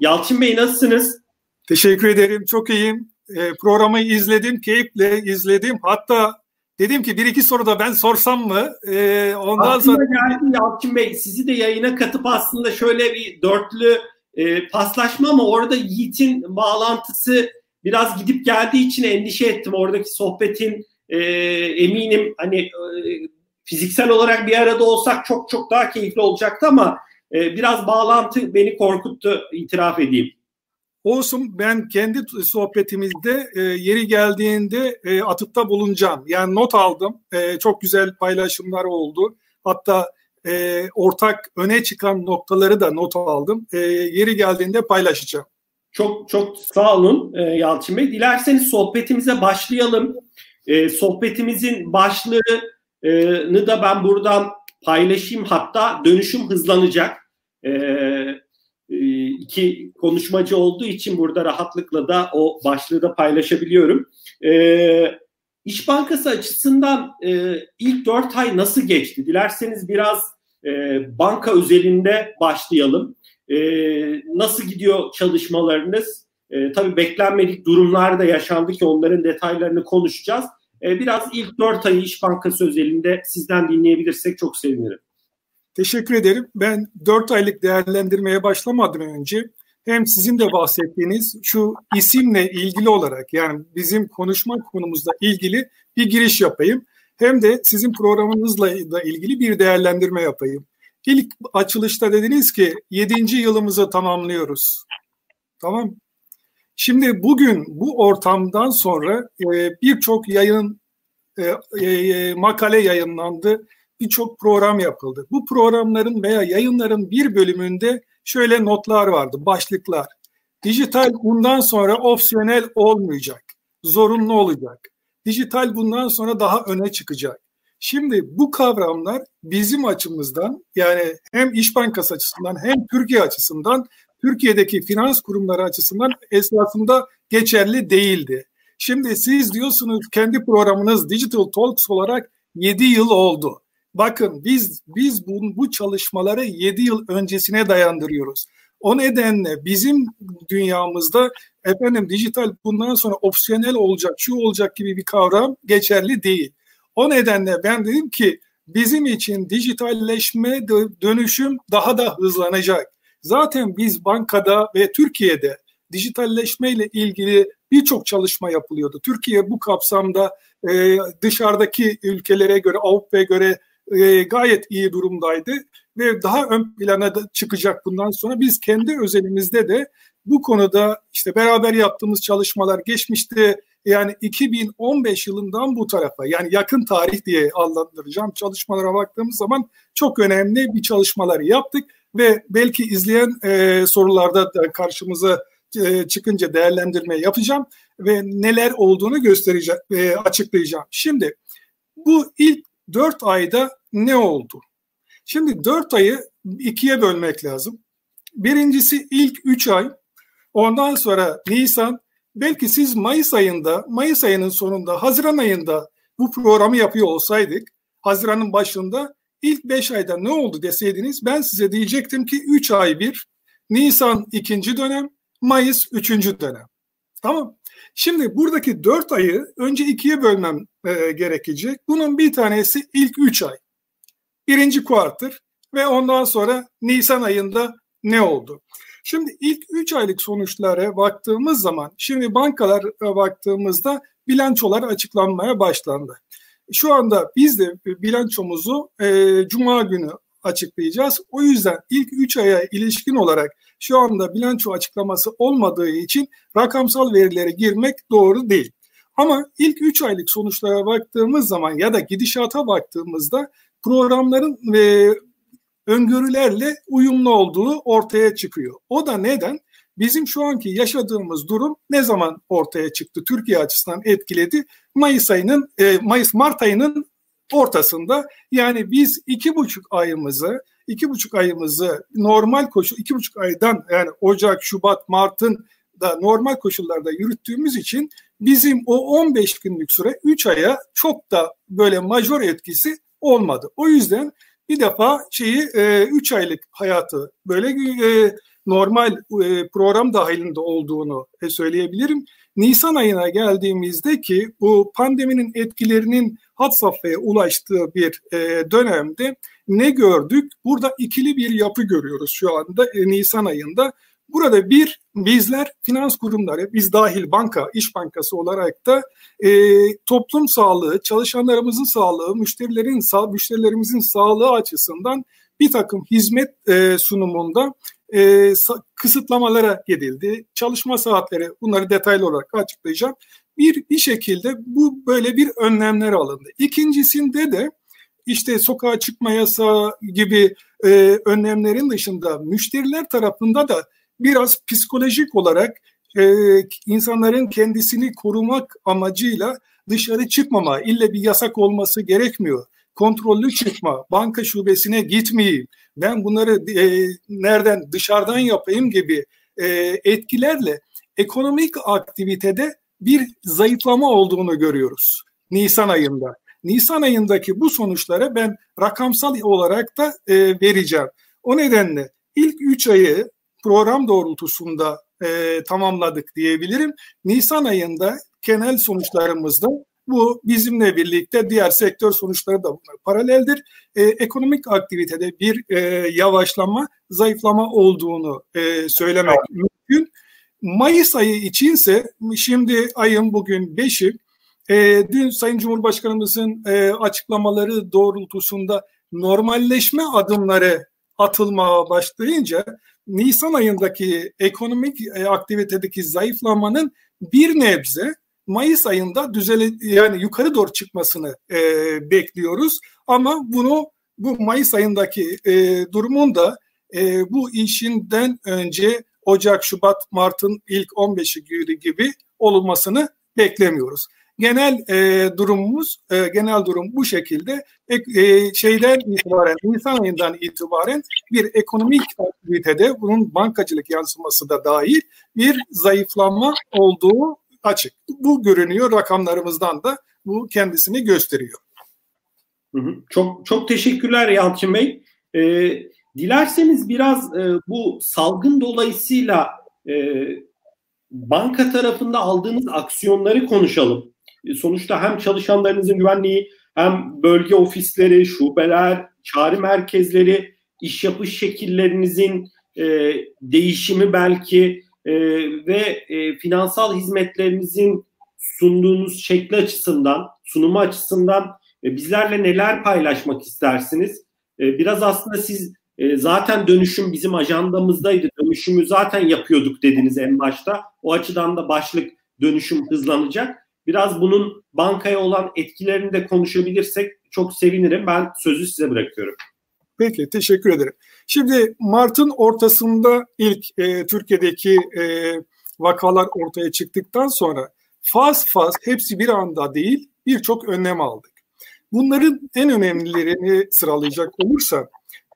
Yalçın Bey nasılsınız? Teşekkür ederim. Çok iyiyim. E, programı izledim, keyifle izledim. Hatta dedim ki bir iki soru da ben sorsam mı? E, ondan aslında sonra... geldi Yalçın Bey. Sizi de yayına katıp aslında şöyle bir dörtlü e, paslaşma ama orada Yiğit'in bağlantısı biraz gidip geldiği için endişe ettim. Oradaki sohbetin e, eminim hani e, fiziksel olarak bir arada olsak çok çok daha keyifli olacaktı ama e, biraz bağlantı beni korkuttu itiraf edeyim. Olsun ben kendi sohbetimizde e, yeri geldiğinde e, atıfta bulunacağım. Yani not aldım. E, çok güzel paylaşımlar oldu. Hatta e, ortak öne çıkan noktaları da not aldım. E, yeri geldiğinde paylaşacağım. Çok çok sağ olun e, Yalçın Bey. Dilerseniz sohbetimize başlayalım. E, sohbetimizin başlığını da ben buradan paylaşayım. Hatta dönüşüm hızlanacak. E, e, iki konuşmacı olduğu için burada rahatlıkla da o başlığı da paylaşabiliyorum. E, İş Bankası açısından e, ilk dört ay nasıl geçti? Dilerseniz biraz e, banka özelinde başlayalım. E, nasıl gidiyor çalışmalarınız? E, tabii beklenmedik durumlar da yaşandı ki onların detaylarını konuşacağız. E, biraz ilk dört ayı İş Bankası özelinde sizden dinleyebilirsek çok sevinirim. Teşekkür ederim. Ben 4 aylık değerlendirmeye başlamadan önce hem sizin de bahsettiğiniz şu isimle ilgili olarak yani bizim konuşma konumuzla ilgili bir giriş yapayım. Hem de sizin programınızla da ilgili bir değerlendirme yapayım. İlk açılışta dediniz ki 7. yılımızı tamamlıyoruz. Tamam. Şimdi bugün bu ortamdan sonra e, birçok yayın e, e, makale yayınlandı birçok program yapıldı. Bu programların veya yayınların bir bölümünde şöyle notlar vardı, başlıklar. Dijital bundan sonra opsiyonel olmayacak, zorunlu olacak. Dijital bundan sonra daha öne çıkacak. Şimdi bu kavramlar bizim açımızdan yani hem İş Bankası açısından hem Türkiye açısından Türkiye'deki finans kurumları açısından esasında geçerli değildi. Şimdi siz diyorsunuz kendi programınız Digital Talks olarak 7 yıl oldu. Bakın biz biz bu, bu çalışmaları 7 yıl öncesine dayandırıyoruz. O nedenle bizim dünyamızda efendim dijital bundan sonra opsiyonel olacak, şu olacak gibi bir kavram geçerli değil. O nedenle ben dedim ki bizim için dijitalleşme dönüşüm daha da hızlanacak. Zaten biz bankada ve Türkiye'de dijitalleşme ile ilgili birçok çalışma yapılıyordu. Türkiye bu kapsamda e, dışarıdaki ülkelere göre, Avrupa'ya göre e, gayet iyi durumdaydı ve daha ön plana da çıkacak bundan sonra. Biz kendi özelimizde de bu konuda işte beraber yaptığımız çalışmalar geçmişte yani 2015 yılından bu tarafa yani yakın tarih diye adlandıracağım çalışmalara baktığımız zaman çok önemli bir çalışmalar yaptık ve belki izleyen e, sorularda da karşımıza e, çıkınca değerlendirme yapacağım ve neler olduğunu göstereceğim, e, açıklayacağım. Şimdi bu ilk 4 ayda ne oldu? Şimdi 4 ayı ikiye bölmek lazım. Birincisi ilk 3 ay, ondan sonra Nisan, belki siz Mayıs ayında, Mayıs ayının sonunda, Haziran ayında bu programı yapıyor olsaydık, Haziran'ın başında ilk 5 ayda ne oldu deseydiniz ben size diyecektim ki 3 ay bir, Nisan ikinci dönem, Mayıs üçüncü dönem. Tamam. Şimdi buradaki dört ayı önce ikiye bölmem e, gerekecek. Bunun bir tanesi ilk üç ay. Birinci kuartır ve ondan sonra Nisan ayında ne oldu? Şimdi ilk üç aylık sonuçlara baktığımız zaman, şimdi bankalar baktığımızda bilançolar açıklanmaya başlandı. Şu anda biz de bilançomuzu e, Cuma günü açıklayacağız. O yüzden ilk 3 aya ilişkin olarak şu anda bilanço açıklaması olmadığı için rakamsal verilere girmek doğru değil. Ama ilk 3 aylık sonuçlara baktığımız zaman ya da gidişata baktığımızda programların ve öngörülerle uyumlu olduğu ortaya çıkıyor. O da neden? Bizim şu anki yaşadığımız durum ne zaman ortaya çıktı? Türkiye açısından etkiledi. Mayıs ayının, e, Mayıs Mart ayının ortasında. Yani biz iki buçuk ayımızı iki buçuk ayımızı normal koşul, iki buçuk aydan yani Ocak, Şubat, Mart'ın da normal koşullarda yürüttüğümüz için bizim o 15 günlük süre 3 aya çok da böyle majör etkisi olmadı. O yüzden bir defa şeyi 3 e, aylık hayatı böyle e, normal e, program dahilinde olduğunu e, söyleyebilirim. Nisan ayına geldiğimizde ki bu pandeminin etkilerinin had safhaya ulaştığı bir e, dönemde ne gördük? Burada ikili bir yapı görüyoruz şu anda e, Nisan ayında. Burada bir bizler finans kurumları, biz dahil banka, iş bankası olarak da e, toplum sağlığı, çalışanlarımızın sağlığı, müşterilerin sağ, müşterilerimizin sağlığı açısından bir takım hizmet e, sunumunda e, kısıtlamalara gidildi. Çalışma saatleri bunları detaylı olarak açıklayacağım. Bir, bir şekilde bu böyle bir önlemler alındı. İkincisinde de işte sokağa çıkma yasağı gibi e, önlemlerin dışında müşteriler tarafında da biraz psikolojik olarak e, insanların kendisini korumak amacıyla dışarı çıkmama, ille bir yasak olması gerekmiyor. Kontrollü çıkma, banka şubesine gitmeyeyim, ben bunları e, nereden dışarıdan yapayım gibi e, etkilerle ekonomik aktivitede bir zayıflama olduğunu görüyoruz Nisan ayında. Nisan ayındaki bu sonuçlara ben rakamsal olarak da e, vereceğim. O nedenle ilk 3 ayı program doğrultusunda e, tamamladık diyebilirim. Nisan ayında genel sonuçlarımızda bu bizimle birlikte diğer sektör sonuçları da paraleldir. E, ekonomik aktivitede bir e, yavaşlama, zayıflama olduğunu e, söylemek evet. mümkün. Mayıs ayı içinse şimdi ayın bugün 5'i e, dün Sayın Cumhurbaşkanımızın e, açıklamaları doğrultusunda normalleşme adımları atılmaya başlayınca Nisan ayındaki ekonomik e, aktivitedeki zayıflamanın bir nebze Mayıs ayında düzele yani yukarı doğru çıkmasını e, bekliyoruz. Ama bunu bu Mayıs ayındaki e, durumun da e, bu işinden önce Ocak, Şubat, Mart'ın ilk 15'i günü gibi olmasını beklemiyoruz. Genel e, durumumuz, e, genel durum bu şekilde. E, e, şeyden itibaren, Nisan ayından itibaren bir ekonomik aktivitede bunun bankacılık yansıması da dahil bir zayıflama olduğu açık. Bu görünüyor rakamlarımızdan da bu kendisini gösteriyor. Çok çok teşekkürler Yalçın Bey. E, dilerseniz biraz e, bu salgın dolayısıyla e, banka tarafında aldığınız aksiyonları konuşalım. E, sonuçta hem çalışanlarınızın güvenliği hem bölge ofisleri, şubeler, çağrı merkezleri, iş yapış şekillerinizin e, değişimi belki e, ve e, finansal hizmetlerinizin sunduğunuz şekli açısından, sunumu açısından e, bizlerle neler paylaşmak istersiniz? E, biraz aslında siz e, zaten dönüşüm bizim ajandamızdaydı. Dönüşümü zaten yapıyorduk dediniz en başta. O açıdan da başlık dönüşüm hızlanacak. Biraz bunun bankaya olan etkilerini de konuşabilirsek çok sevinirim. Ben sözü size bırakıyorum. Peki teşekkür ederim. Şimdi Mart'ın ortasında ilk e, Türkiye'deki e, vakalar ortaya çıktıktan sonra faz faz hepsi bir anda değil birçok önlem aldık. Bunların en önemlilerini sıralayacak olursam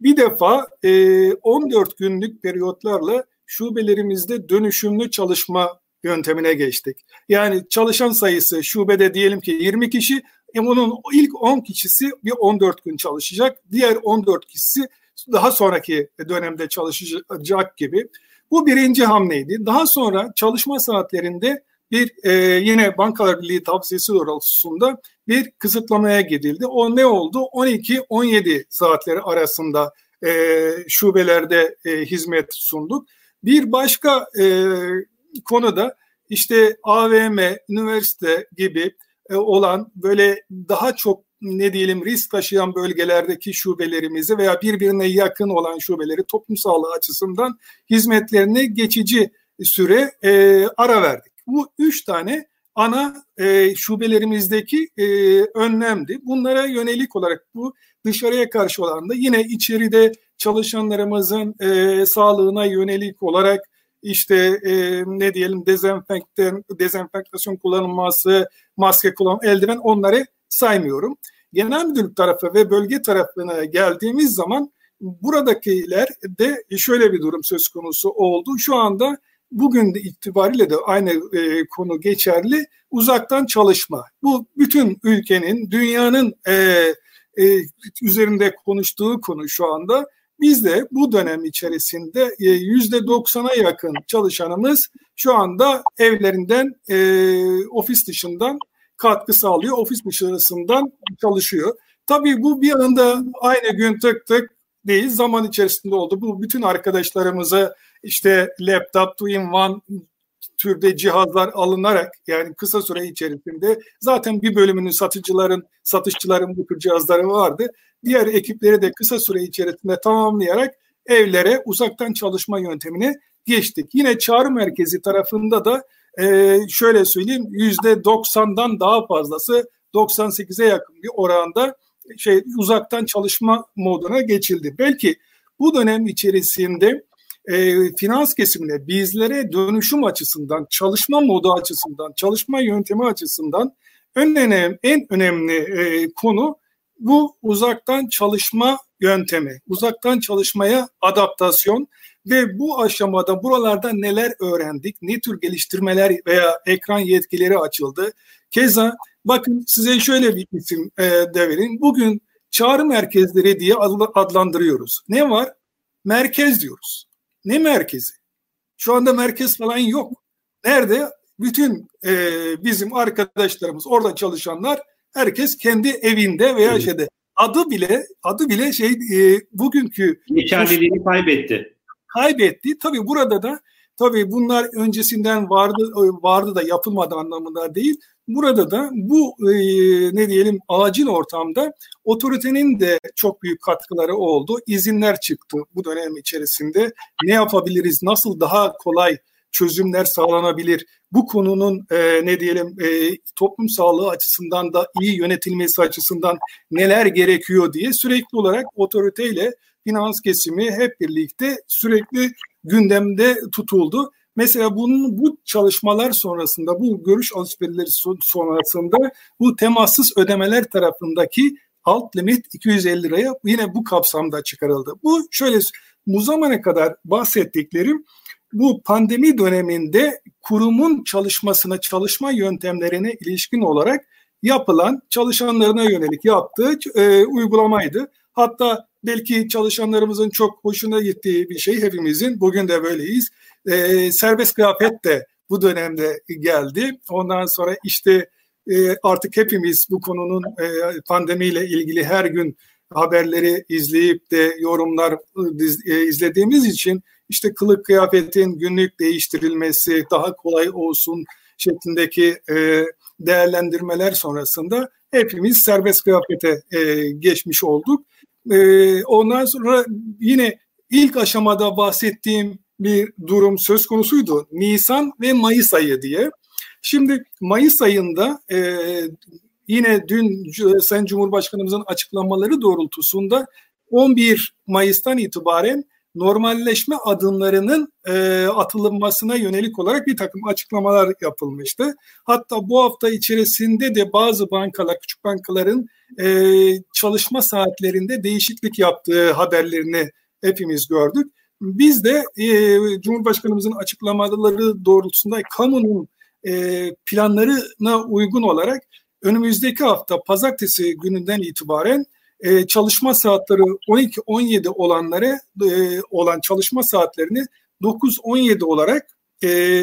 bir defa e, 14 günlük periyotlarla şubelerimizde dönüşümlü çalışma yöntemine geçtik. Yani çalışan sayısı şubede diyelim ki 20 kişi e onun ilk 10 kişisi bir 14 gün çalışacak. Diğer 14 kişisi daha sonraki dönemde çalışacak gibi. Bu birinci hamleydi. Daha sonra çalışma saatlerinde bir e, yine Bankalar Birliği tavsiyesi doğrultusunda bir kısıtlamaya gidildi. O ne oldu? 12-17 saatleri arasında e, şubelerde e, hizmet sunduk. Bir başka e, konuda işte AVM, üniversite gibi olan böyle daha çok ne diyelim risk taşıyan bölgelerdeki şubelerimizi veya birbirine yakın olan şubeleri toplum sağlığı açısından hizmetlerine geçici süre e, ara verdik. Bu üç tane ana e, şubelerimizdeki e, önlemdi. Bunlara yönelik olarak bu dışarıya karşı olan da yine içeride çalışanlarımızın e, sağlığına yönelik olarak işte e, ne diyelim dezenfektan, dezenfektasyon kullanılması, maske kullanım, eldiven onları saymıyorum. Genel müdürlük tarafı ve bölge tarafına geldiğimiz zaman buradakiler de şöyle bir durum söz konusu oldu. Şu anda bugün de itibariyle de aynı e, konu geçerli. Uzaktan çalışma. Bu bütün ülkenin, dünyanın e, e, üzerinde konuştuğu konu şu anda Biz de bu dönem içerisinde e, yüzde doksana yakın çalışanımız şu anda evlerinden, e, ofis dışından katkı sağlıyor. Ofis dışarısından çalışıyor. Tabii bu bir anda aynı gün tık tık değil zaman içerisinde oldu. Bu bütün arkadaşlarımıza işte laptop, two-in-one türde cihazlar alınarak yani kısa süre içerisinde zaten bir bölümünün satıcıların, satışçıların bu tür cihazları vardı. Diğer ekipleri de kısa süre içerisinde tamamlayarak evlere uzaktan çalışma yöntemine geçtik. Yine çağrı merkezi tarafında da e, şöyle söyleyeyim yüzde 90'dan daha fazlası 98'e yakın bir oranda şey uzaktan çalışma moduna geçildi. Belki bu dönem içerisinde e, finans kesimine bizlere dönüşüm açısından, çalışma modu açısından, çalışma yöntemi açısından en önemli, en önemli e, konu bu uzaktan çalışma yöntemi, uzaktan çalışmaya adaptasyon ve bu aşamada buralarda neler öğrendik, ne tür geliştirmeler veya ekran yetkileri açıldı. Keza bakın size şöyle bir isim e, de vereyim. Bugün çağrı merkezleri diye adlandırıyoruz. Ne var? Merkez diyoruz. Ne merkezi? Şu anda merkez falan yok. Nerede? Bütün e, bizim arkadaşlarımız, orada çalışanlar herkes kendi evinde veya evet. şeyde. Adı bile adı bile şey e, bugünkü geçerliliğini kaybetti. Kaybetti. Tabii burada da tabii bunlar öncesinden vardı vardı da yapılmadı anlamında değil. Burada da bu e, ne diyelim acil ortamda otoritenin de çok büyük katkıları oldu. İzinler çıktı bu dönem içerisinde. Ne yapabiliriz? Nasıl daha kolay çözümler sağlanabilir? Bu konunun e, ne diyelim e, toplum sağlığı açısından da iyi yönetilmesi açısından neler gerekiyor diye sürekli olarak otoriteyle finans kesimi hep birlikte sürekli gündemde tutuldu. Mesela bunun bu çalışmalar sonrasında, bu görüş alışverişleri sonrasında bu temassız ödemeler tarafındaki alt limit 250 liraya yine bu kapsamda çıkarıldı. Bu şöyle bu zamana kadar bahsettiklerim bu pandemi döneminde kurumun çalışmasına, çalışma yöntemlerine ilişkin olarak yapılan çalışanlarına yönelik yaptığı e, uygulamaydı. Hatta belki çalışanlarımızın çok hoşuna gittiği bir şey hepimizin. Bugün de böyleyiz. E, serbest kıyafet de bu dönemde geldi. Ondan sonra işte e, artık hepimiz bu konunun e, pandemiyle ilgili her gün haberleri izleyip de yorumlar e, izlediğimiz için işte kılık kıyafetin günlük değiştirilmesi daha kolay olsun şeklindeki e, değerlendirmeler sonrasında hepimiz serbest kıyafete e, geçmiş olduk. E, ondan sonra yine ilk aşamada bahsettiğim bir durum söz konusuydu. Nisan ve Mayıs ayı diye. Şimdi Mayıs ayında e, yine dün Sayın Cumhurbaşkanımızın açıklamaları doğrultusunda 11 Mayıs'tan itibaren normalleşme adımlarının e, atılmasına yönelik olarak bir takım açıklamalar yapılmıştı. Hatta bu hafta içerisinde de bazı bankalar, küçük bankaların e, çalışma saatlerinde değişiklik yaptığı haberlerini hepimiz gördük. Biz de e, Cumhurbaşkanımızın açıklamaları doğrultusunda kamunun e, planlarına uygun olarak önümüzdeki hafta pazartesi gününden itibaren e, çalışma saatleri 12-17 olanlara e, olan çalışma saatlerini 9-17 olarak e,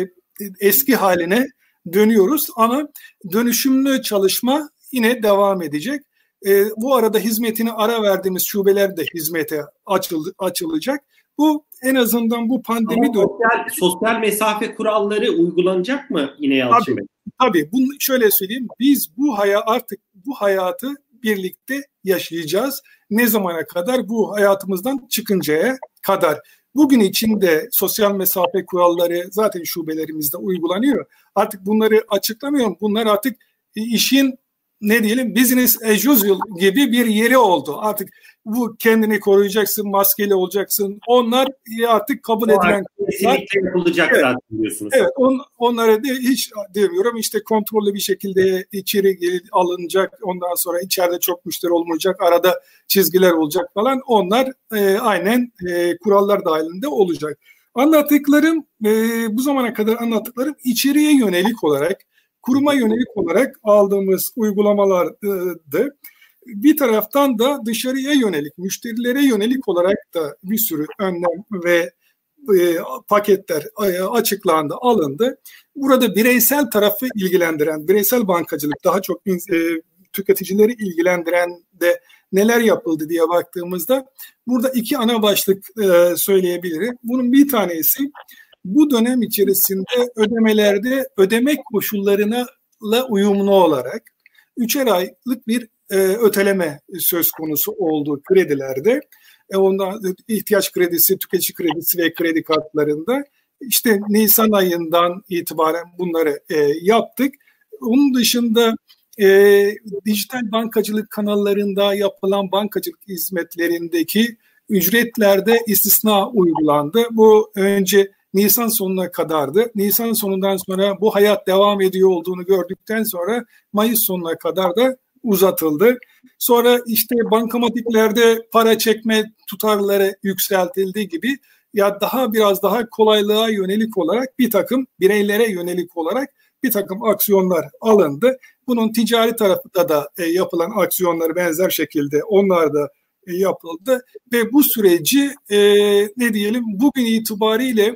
eski haline dönüyoruz ama dönüşümlü çalışma yine devam edecek. E, bu arada hizmetini ara verdiğimiz şubeler de hizmete açıl, açılacak. Bu en azından bu pandemi Ama sosyal, sosyal mesafe kuralları uygulanacak mı yine Yalçın Bey? Tabii. Bunu şöyle söyleyeyim. Biz bu haya artık bu hayatı birlikte yaşayacağız. Ne zamana kadar? Bu hayatımızdan çıkıncaya kadar. Bugün içinde sosyal mesafe kuralları zaten şubelerimizde uygulanıyor. Artık bunları açıklamıyorum. Bunlar artık işin ne diyelim business as usual gibi bir yeri oldu. Artık bu kendini koruyacaksın, maskeli olacaksın. Onlar artık kabul o edilen kesinlikle yapılacak evet, zaten diyorsunuz. Evet, on, onlara de hiç demiyorum. İşte kontrollü bir şekilde içeri alınacak. Ondan sonra içeride çok müşteri olmayacak. Arada çizgiler olacak falan. Onlar e, aynen e, kurallar dahilinde olacak. Anlattıklarım e, bu zamana kadar anlattıklarım içeriye yönelik olarak kuruma yönelik olarak aldığımız uygulamalardı. Bir taraftan da dışarıya yönelik, müşterilere yönelik olarak da bir sürü önlem ve e, paketler e, açıklandı, alındı. Burada bireysel tarafı ilgilendiren, bireysel bankacılık daha çok e, tüketicileri ilgilendiren de neler yapıldı diye baktığımızda burada iki ana başlık e, söyleyebilirim. Bunun bir tanesi bu dönem içerisinde ödemelerde ödeme koşullarına uyumlu olarak üçer aylık bir e, öteleme söz konusu oldu kredilerde. E, ondan ihtiyaç kredisi, tüketici kredisi ve kredi kartlarında işte Nisan ayından itibaren bunları e, yaptık. Onun dışında e, dijital bankacılık kanallarında yapılan bankacılık hizmetlerindeki ücretlerde istisna uygulandı. Bu önce Nisan sonuna kadardı. Nisan sonundan sonra bu hayat devam ediyor olduğunu gördükten sonra Mayıs sonuna kadar da uzatıldı. Sonra işte bankamatiklerde para çekme tutarları yükseltildi gibi ya daha biraz daha kolaylığa yönelik olarak bir takım bireylere yönelik olarak bir takım aksiyonlar alındı. Bunun ticari tarafında da e, yapılan aksiyonlar benzer şekilde onlar da e, yapıldı ve bu süreci e, ne diyelim bugün itibariyle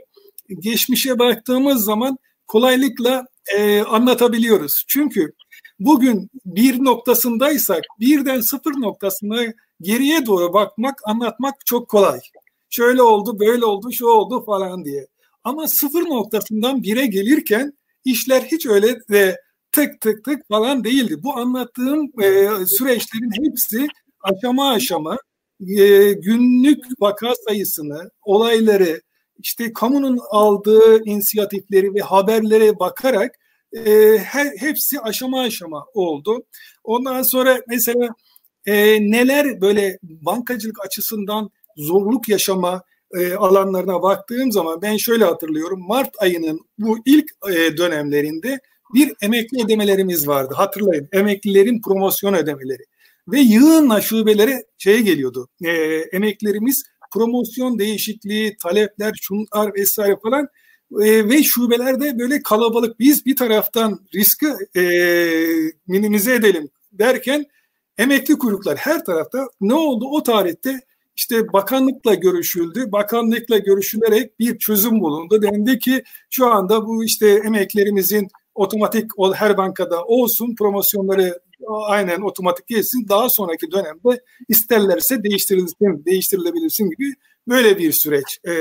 geçmişe baktığımız zaman kolaylıkla e, anlatabiliyoruz. Çünkü bugün bir noktasındaysak birden sıfır noktasına geriye doğru bakmak, anlatmak çok kolay. Şöyle oldu, böyle oldu, şu oldu falan diye. Ama sıfır noktasından bire gelirken işler hiç öyle de tık tık tık falan değildi. Bu anlattığım e, süreçlerin hepsi aşama aşama e, günlük vaka sayısını, olayları, işte kamunun aldığı inisiyatifleri ve haberlere bakarak e, her, hepsi aşama aşama oldu. Ondan sonra mesela e, neler böyle bankacılık açısından zorluk yaşama e, alanlarına baktığım zaman ben şöyle hatırlıyorum. Mart ayının bu ilk e, dönemlerinde bir emekli ödemelerimiz vardı. Hatırlayın emeklilerin promosyon ödemeleri. Ve yığınla şubelere şey geliyordu. E, emeklilerimiz promosyon değişikliği, talepler, şunlar vesaire falan e, ve şubelerde böyle kalabalık. Biz bir taraftan riski e, minimize edelim derken emekli kuyruklar her tarafta ne oldu o tarihte işte bakanlıkla görüşüldü. Bakanlıkla görüşülerek bir çözüm bulundu. Dendi ki şu anda bu işte emeklerimizin otomatik her bankada olsun promosyonları aynen otomatik gelsin. Daha sonraki dönemde isterlerse değiştirilsin, değiştirilebilirsin gibi böyle bir süreç e,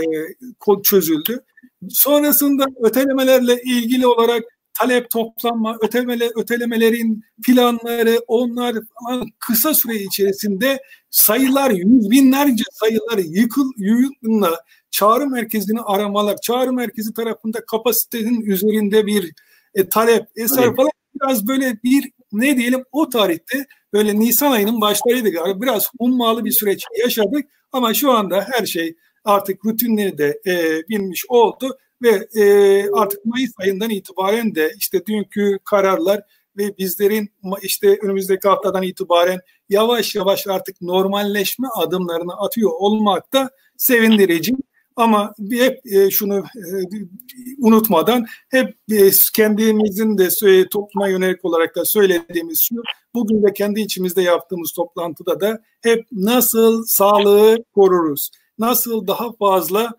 çözüldü. Sonrasında ötelemelerle ilgili olarak talep toplanma, ötemele, ötelemelerin planları, onlar falan kısa süre içerisinde sayılar, yüz binlerce sayılar yıkıl, yığınla çağrı merkezini aramalar, çağrı merkezi tarafında kapasitenin üzerinde bir e, talep, eser evet. falan biraz böyle bir ne diyelim o tarihte böyle Nisan ayının başlarıydı galiba. Biraz hummalı bir süreç yaşadık ama şu anda her şey artık rutinleri de e, binmiş oldu ve e, artık Mayıs ayından itibaren de işte dünkü kararlar ve bizlerin işte önümüzdeki haftadan itibaren yavaş yavaş artık normalleşme adımlarını atıyor olmakta sevindirici. Ama hep e, şunu e, unutmadan hep e, kendimizin de topluma yönelik olarak da söylediğimiz şu, bugün de kendi içimizde yaptığımız toplantıda da hep nasıl sağlığı koruruz, nasıl daha fazla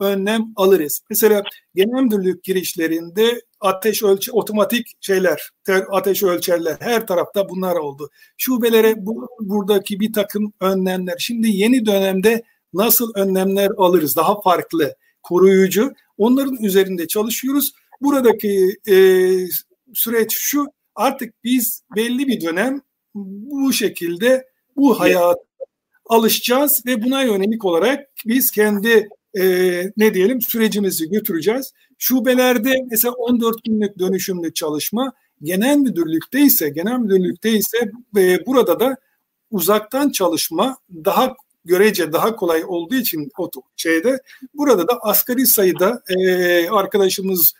önlem alırız. Mesela genel müdürlük girişlerinde ateş ölçü otomatik şeyler, ateş ölçerler her tarafta bunlar oldu. Şubelere bu, buradaki bir takım önlemler. Şimdi yeni dönemde nasıl önlemler alırız daha farklı, koruyucu onların üzerinde çalışıyoruz. Buradaki e, süreç şu artık biz belli bir dönem bu şekilde bu hayat alışacağız ve buna yönelik olarak biz kendi e, ne diyelim sürecimizi götüreceğiz. Şubelerde mesela 14 günlük dönüşümlü çalışma genel müdürlükte ise genel müdürlükte ise e, burada da uzaktan çalışma daha görece daha kolay olduğu için o şeyde burada da asgari sayıda e, arkadaşımız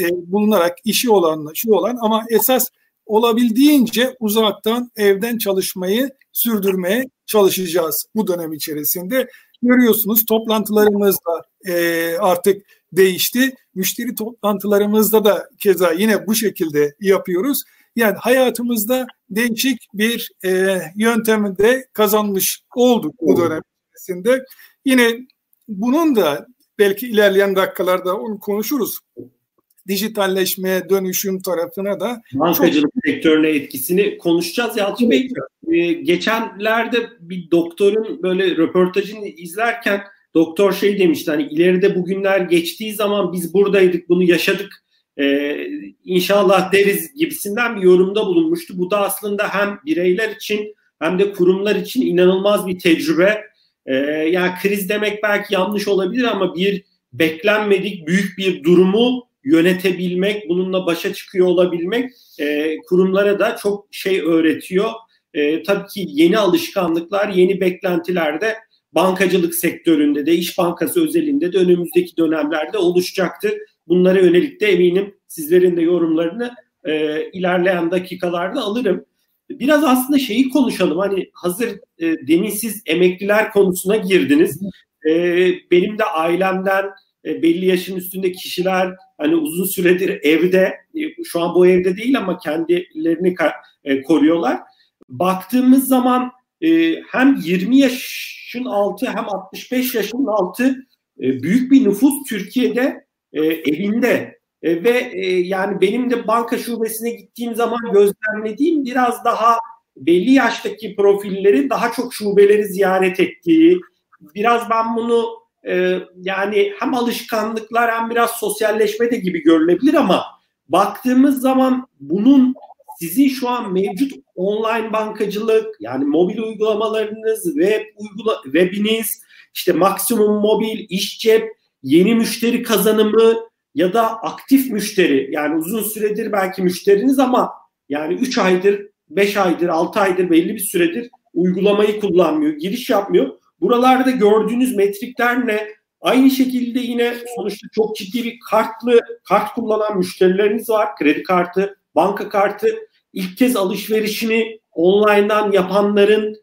e, bulunarak işi olan, şu olan ama esas olabildiğince uzaktan evden çalışmayı sürdürmeye çalışacağız bu dönem içerisinde. Görüyorsunuz toplantılarımız da e, artık değişti. Müşteri toplantılarımızda da keza yine bu şekilde yapıyoruz. Yani hayatımızda değişik bir e, yöntemde kazanmış olduk bu dönem içerisinde. Yine bunun da belki ilerleyen dakikalarda onu konuşuruz. Dijitalleşmeye, dönüşüm tarafına da bankacılık çok... sektörüne etkisini konuşacağız. Yalçın Bey, e, geçenlerde bir doktorun böyle röportajını izlerken doktor şey demişti hani ileride bugünler geçtiği zaman biz buradaydık bunu yaşadık e, inşallah deriz gibisinden bir yorumda bulunmuştu. Bu da aslında hem bireyler için hem de kurumlar için inanılmaz bir tecrübe. E, yani kriz demek belki yanlış olabilir ama bir beklenmedik büyük bir durumu yönetebilmek, bununla başa çıkıyor olabilmek e, kurumlara da çok şey öğretiyor. E, tabii ki yeni alışkanlıklar, yeni beklentiler de bankacılık sektöründe de, iş bankası özelinde de önümüzdeki dönemlerde oluşacaktır. Bunlara yönelik de eminim sizlerin de yorumlarını e, ilerleyen dakikalarda alırım. Biraz aslında şeyi konuşalım. Hani hazır e, demin siz emekliler konusuna girdiniz. E, benim de ailemden e, belli yaşın üstünde kişiler hani uzun süredir evde, e, şu an bu evde değil ama kendilerini e, koruyorlar. Baktığımız zaman e, hem 20 yaşın altı hem 65 yaşın altı e, büyük bir nüfus Türkiye'de e, evinde e, ve e, yani benim de banka şubesine gittiğim zaman gözlemlediğim biraz daha belli yaştaki profillerin daha çok şubeleri ziyaret ettiği biraz ben bunu e, yani hem alışkanlıklar hem biraz sosyalleşme de gibi görülebilir ama baktığımız zaman bunun sizin şu an mevcut online bankacılık yani mobil uygulamalarınız, web uygula webiniz, işte maksimum mobil, iş cep, yeni müşteri kazanımı ya da aktif müşteri yani uzun süredir belki müşteriniz ama yani 3 aydır, 5 aydır, 6 aydır belli bir süredir uygulamayı kullanmıyor, giriş yapmıyor. Buralarda gördüğünüz metrikler ne? Aynı şekilde yine sonuçta çok ciddi bir kartlı kart kullanan müşterileriniz var. Kredi kartı, banka kartı. İlk kez alışverişini online'dan yapanların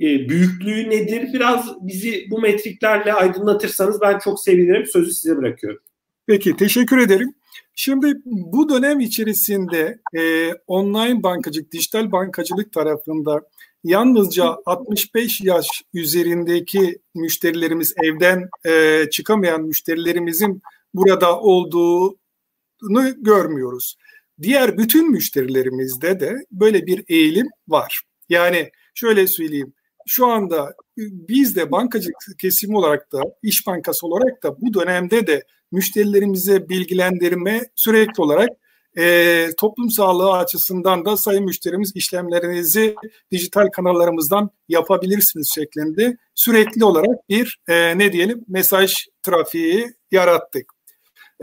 e, büyüklüğü nedir? Biraz bizi bu metriklerle aydınlatırsanız ben çok sevinirim. Sözü size bırakıyorum. Peki teşekkür ederim. Şimdi bu dönem içerisinde e, online bankacılık, dijital bankacılık tarafında yalnızca 65 yaş üzerindeki müşterilerimiz evden e, çıkamayan müşterilerimizin burada olduğunu görmüyoruz. Diğer bütün müşterilerimizde de böyle bir eğilim var. Yani şöyle söyleyeyim. Şu anda biz de bankacılık kesimi olarak da, iş bankası olarak da bu dönemde de müşterilerimize bilgilendirme sürekli olarak e, toplum sağlığı açısından da sayın müşterimiz işlemlerinizi dijital kanallarımızdan yapabilirsiniz şeklinde sürekli olarak bir e, ne diyelim mesaj trafiği yarattık.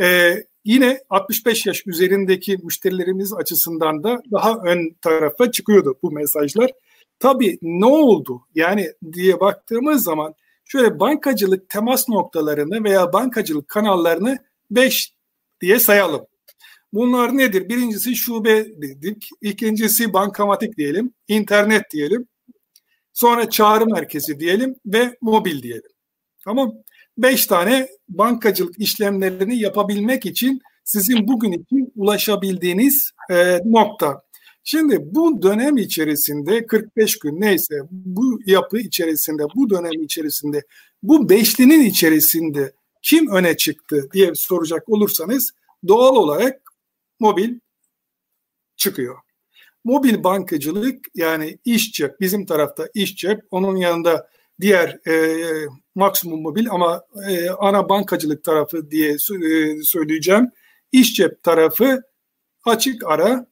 E, yine 65 yaş üzerindeki müşterilerimiz açısından da daha ön tarafa çıkıyordu bu mesajlar. Tabii ne oldu? Yani diye baktığımız zaman şöyle bankacılık temas noktalarını veya bankacılık kanallarını 5 diye sayalım. Bunlar nedir? Birincisi şube dedik, ikincisi bankamatik diyelim, internet diyelim, sonra çağrı merkezi diyelim ve mobil diyelim. Tamam. Beş tane bankacılık işlemlerini yapabilmek için sizin bugün için ulaşabildiğiniz e, nokta. Şimdi bu dönem içerisinde 45 gün neyse bu yapı içerisinde bu dönem içerisinde bu beşlinin içerisinde kim öne çıktı diye soracak olursanız doğal olarak mobil çıkıyor. Mobil bankacılık yani iş cep bizim tarafta iş cep onun yanında diğer e, maksimum mobil ama e, ana bankacılık tarafı diye e, söyleyeceğim. İş cep tarafı açık ara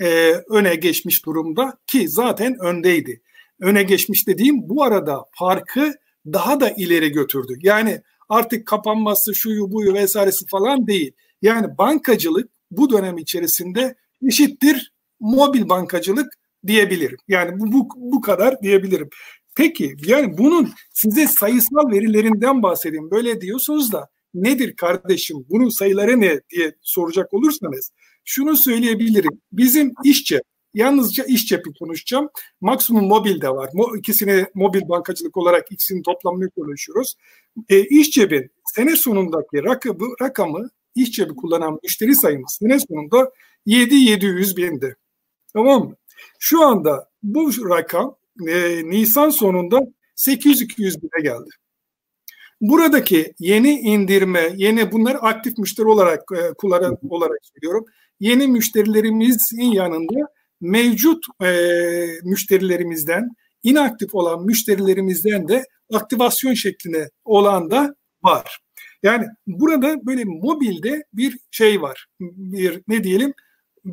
e, öne geçmiş durumda ki zaten öndeydi. Öne geçmiş dediğim bu arada farkı daha da ileri götürdü. Yani artık kapanması şuyu buyu vesairesi falan değil. Yani bankacılık bu dönem içerisinde eşittir mobil bankacılık diyebilirim. Yani bu, bu, bu kadar diyebilirim. Peki yani bunun size sayısal verilerinden bahsedeyim. Böyle diyorsunuz da nedir kardeşim bunun sayıları ne diye soracak olursanız şunu söyleyebilirim. Bizim işçe yalnızca iş cepi konuşacağım. Maksimum mobil de var. Mo, ikisini mobil bankacılık olarak ikisini toplamını konuşuyoruz. E, iş cebin sene sonundaki rakamı, rakamı iş cebi kullanan müşteri sayımız sene sonunda 7-700 bindi. Tamam mı? Şu anda bu rakam e, Nisan sonunda 800-200 bine geldi. Buradaki yeni indirme, yeni bunlar aktif müşteri olarak e, kullanan olarak söylüyorum. Yeni müşterilerimizin yanında mevcut e, müşterilerimizden, inaktif olan müşterilerimizden de aktivasyon şeklinde olan da var. Yani burada böyle mobilde bir şey var. Bir ne diyelim?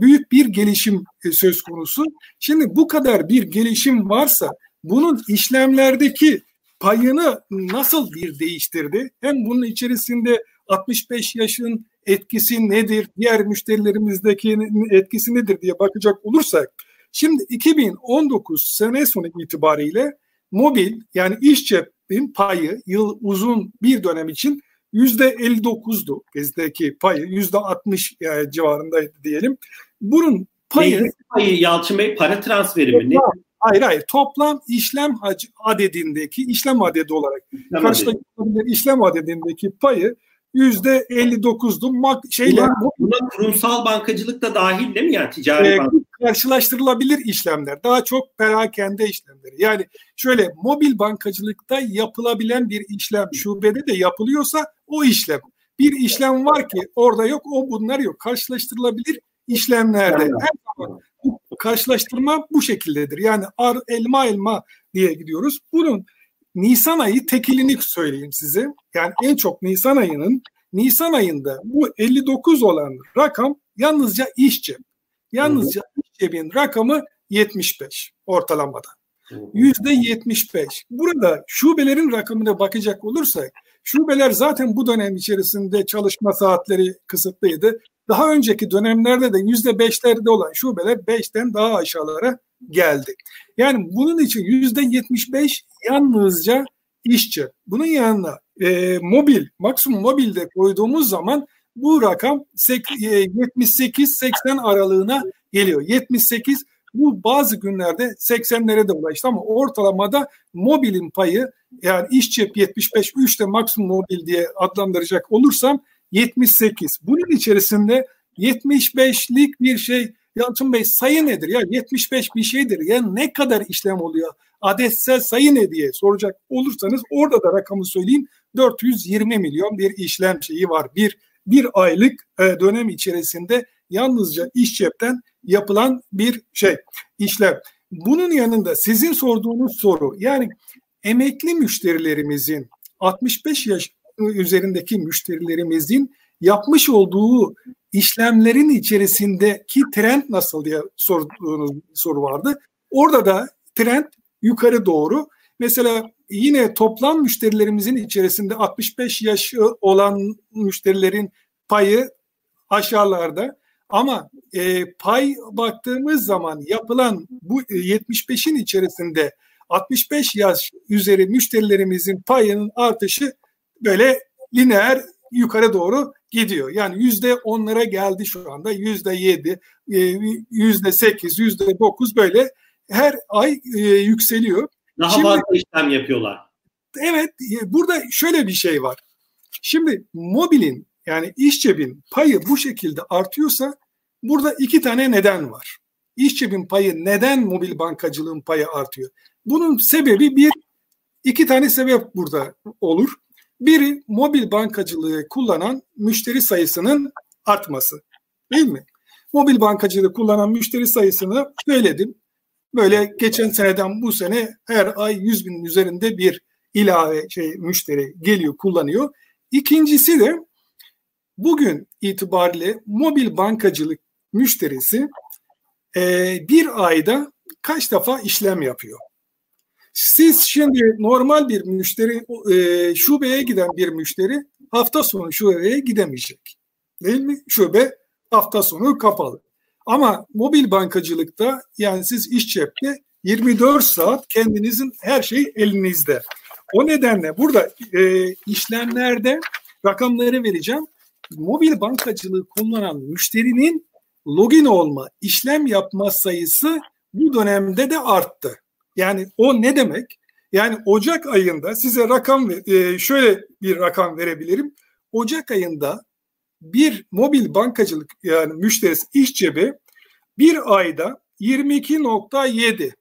Büyük bir gelişim e, söz konusu. Şimdi bu kadar bir gelişim varsa bunun işlemlerdeki payını nasıl bir değiştirdi? Hem bunun içerisinde 65 yaşın etkisi nedir? Diğer müşterilerimizdeki etkisi nedir diye bakacak olursak şimdi 2019 sene sonu itibariyle mobil yani iş cebin payı yıl uzun bir dönem için 59'du gezdeki payı yüzde 60 yani civarındaydı diyelim. Bunun payı, payı Yalçın Bey para transferi mi? Ne? Hayır hayır toplam işlem adedindeki işlem adedi olarak karşıdaki işlem adedindeki payı yüzde 59'du. Mak şeyle buna, buna kurumsal bankacılık da dahil değil mi yani ticari e, bank? Karşılaştırılabilir işlemler. Daha çok perakende işlemleri. Yani şöyle mobil bankacılıkta yapılabilen bir işlem şubede de yapılıyorsa o işlem. Bir işlem var ki orada yok o bunlar yok. Karşılaştırılabilir işlemlerde. Her zaman bu karşılaştırma bu şekildedir. Yani ar, elma elma diye gidiyoruz. Bunun Nisan ayı tekilini söyleyeyim size. Yani en çok Nisan ayının Nisan ayında bu 59 olan rakam yalnızca iş cep. Yalnızca iş cebin rakamı 75 ortalamada. Yüzde 75. Burada şubelerin rakamına bakacak olursak şubeler zaten bu dönem içerisinde çalışma saatleri kısıtlıydı. Daha önceki dönemlerde de yüzde beşlerde olan şubeler beşten daha aşağılara geldi. Yani bunun için yüzde yetmiş beş yalnızca işçi. Bunun yanına e, mobil, maksimum mobilde koyduğumuz zaman bu rakam 78-80 e, aralığına geliyor. 78 bu bazı günlerde 80'lere de ulaştı ama ortalamada mobilin payı yani iş cep 75, 3'te maksimum mobil diye adlandıracak olursam 78. Bunun içerisinde 75'lik bir şey Yalçın Bey sayı nedir? Ya 75 bir şeydir. Ya ne kadar işlem oluyor? Adetsel sayı ne diye soracak olursanız orada da rakamı söyleyeyim. 420 milyon bir işlem şeyi var. Bir bir aylık e, dönem içerisinde yalnızca iş cepten yapılan bir şey işlem. Bunun yanında sizin sorduğunuz soru yani emekli müşterilerimizin 65 yaş üzerindeki müşterilerimizin yapmış olduğu işlemlerin içerisindeki trend nasıl diye sorduğunuz soru vardı. Orada da trend yukarı doğru. Mesela yine toplam müşterilerimizin içerisinde 65 yaş olan müşterilerin payı aşağılarda. Ama e, pay baktığımız zaman yapılan bu 75'in içerisinde 65 yaş üzeri müşterilerimizin payının artışı böyle lineer yukarı doğru gidiyor. Yani yüzde onlara geldi şu anda yüzde yedi, e, yüzde sekiz, yüzde dokuz böyle her ay e, yükseliyor. Daha Şimdi, fazla işlem yapıyorlar. Evet e, burada şöyle bir şey var. Şimdi mobilin yani iş cebin payı bu şekilde artıyorsa burada iki tane neden var. İş cebin payı neden mobil bankacılığın payı artıyor? Bunun sebebi bir iki tane sebep burada olur. Biri mobil bankacılığı kullanan müşteri sayısının artması. Değil mi? Mobil bankacılığı kullanan müşteri sayısını söyledim. Böyle geçen seneden bu sene her ay 100 bin üzerinde bir ilave şey müşteri geliyor, kullanıyor. İkincisi de bugün itibariyle mobil bankacılık müşterisi e, bir ayda kaç defa işlem yapıyor? Siz şimdi normal bir müşteri, e, şubeye giden bir müşteri hafta sonu şubeye gidemeyecek. Değil mi? Şube hafta sonu kapalı. Ama mobil bankacılıkta yani siz iş cepte 24 saat kendinizin her şey elinizde. O nedenle burada e, işlemlerde rakamları vereceğim. Mobil bankacılığı kullanan müşterinin login olma, işlem yapma sayısı bu dönemde de arttı. Yani o ne demek? Yani Ocak ayında size rakam e, şöyle bir rakam verebilirim. Ocak ayında bir mobil bankacılık yani müşterisi iş cebi bir ayda 22.7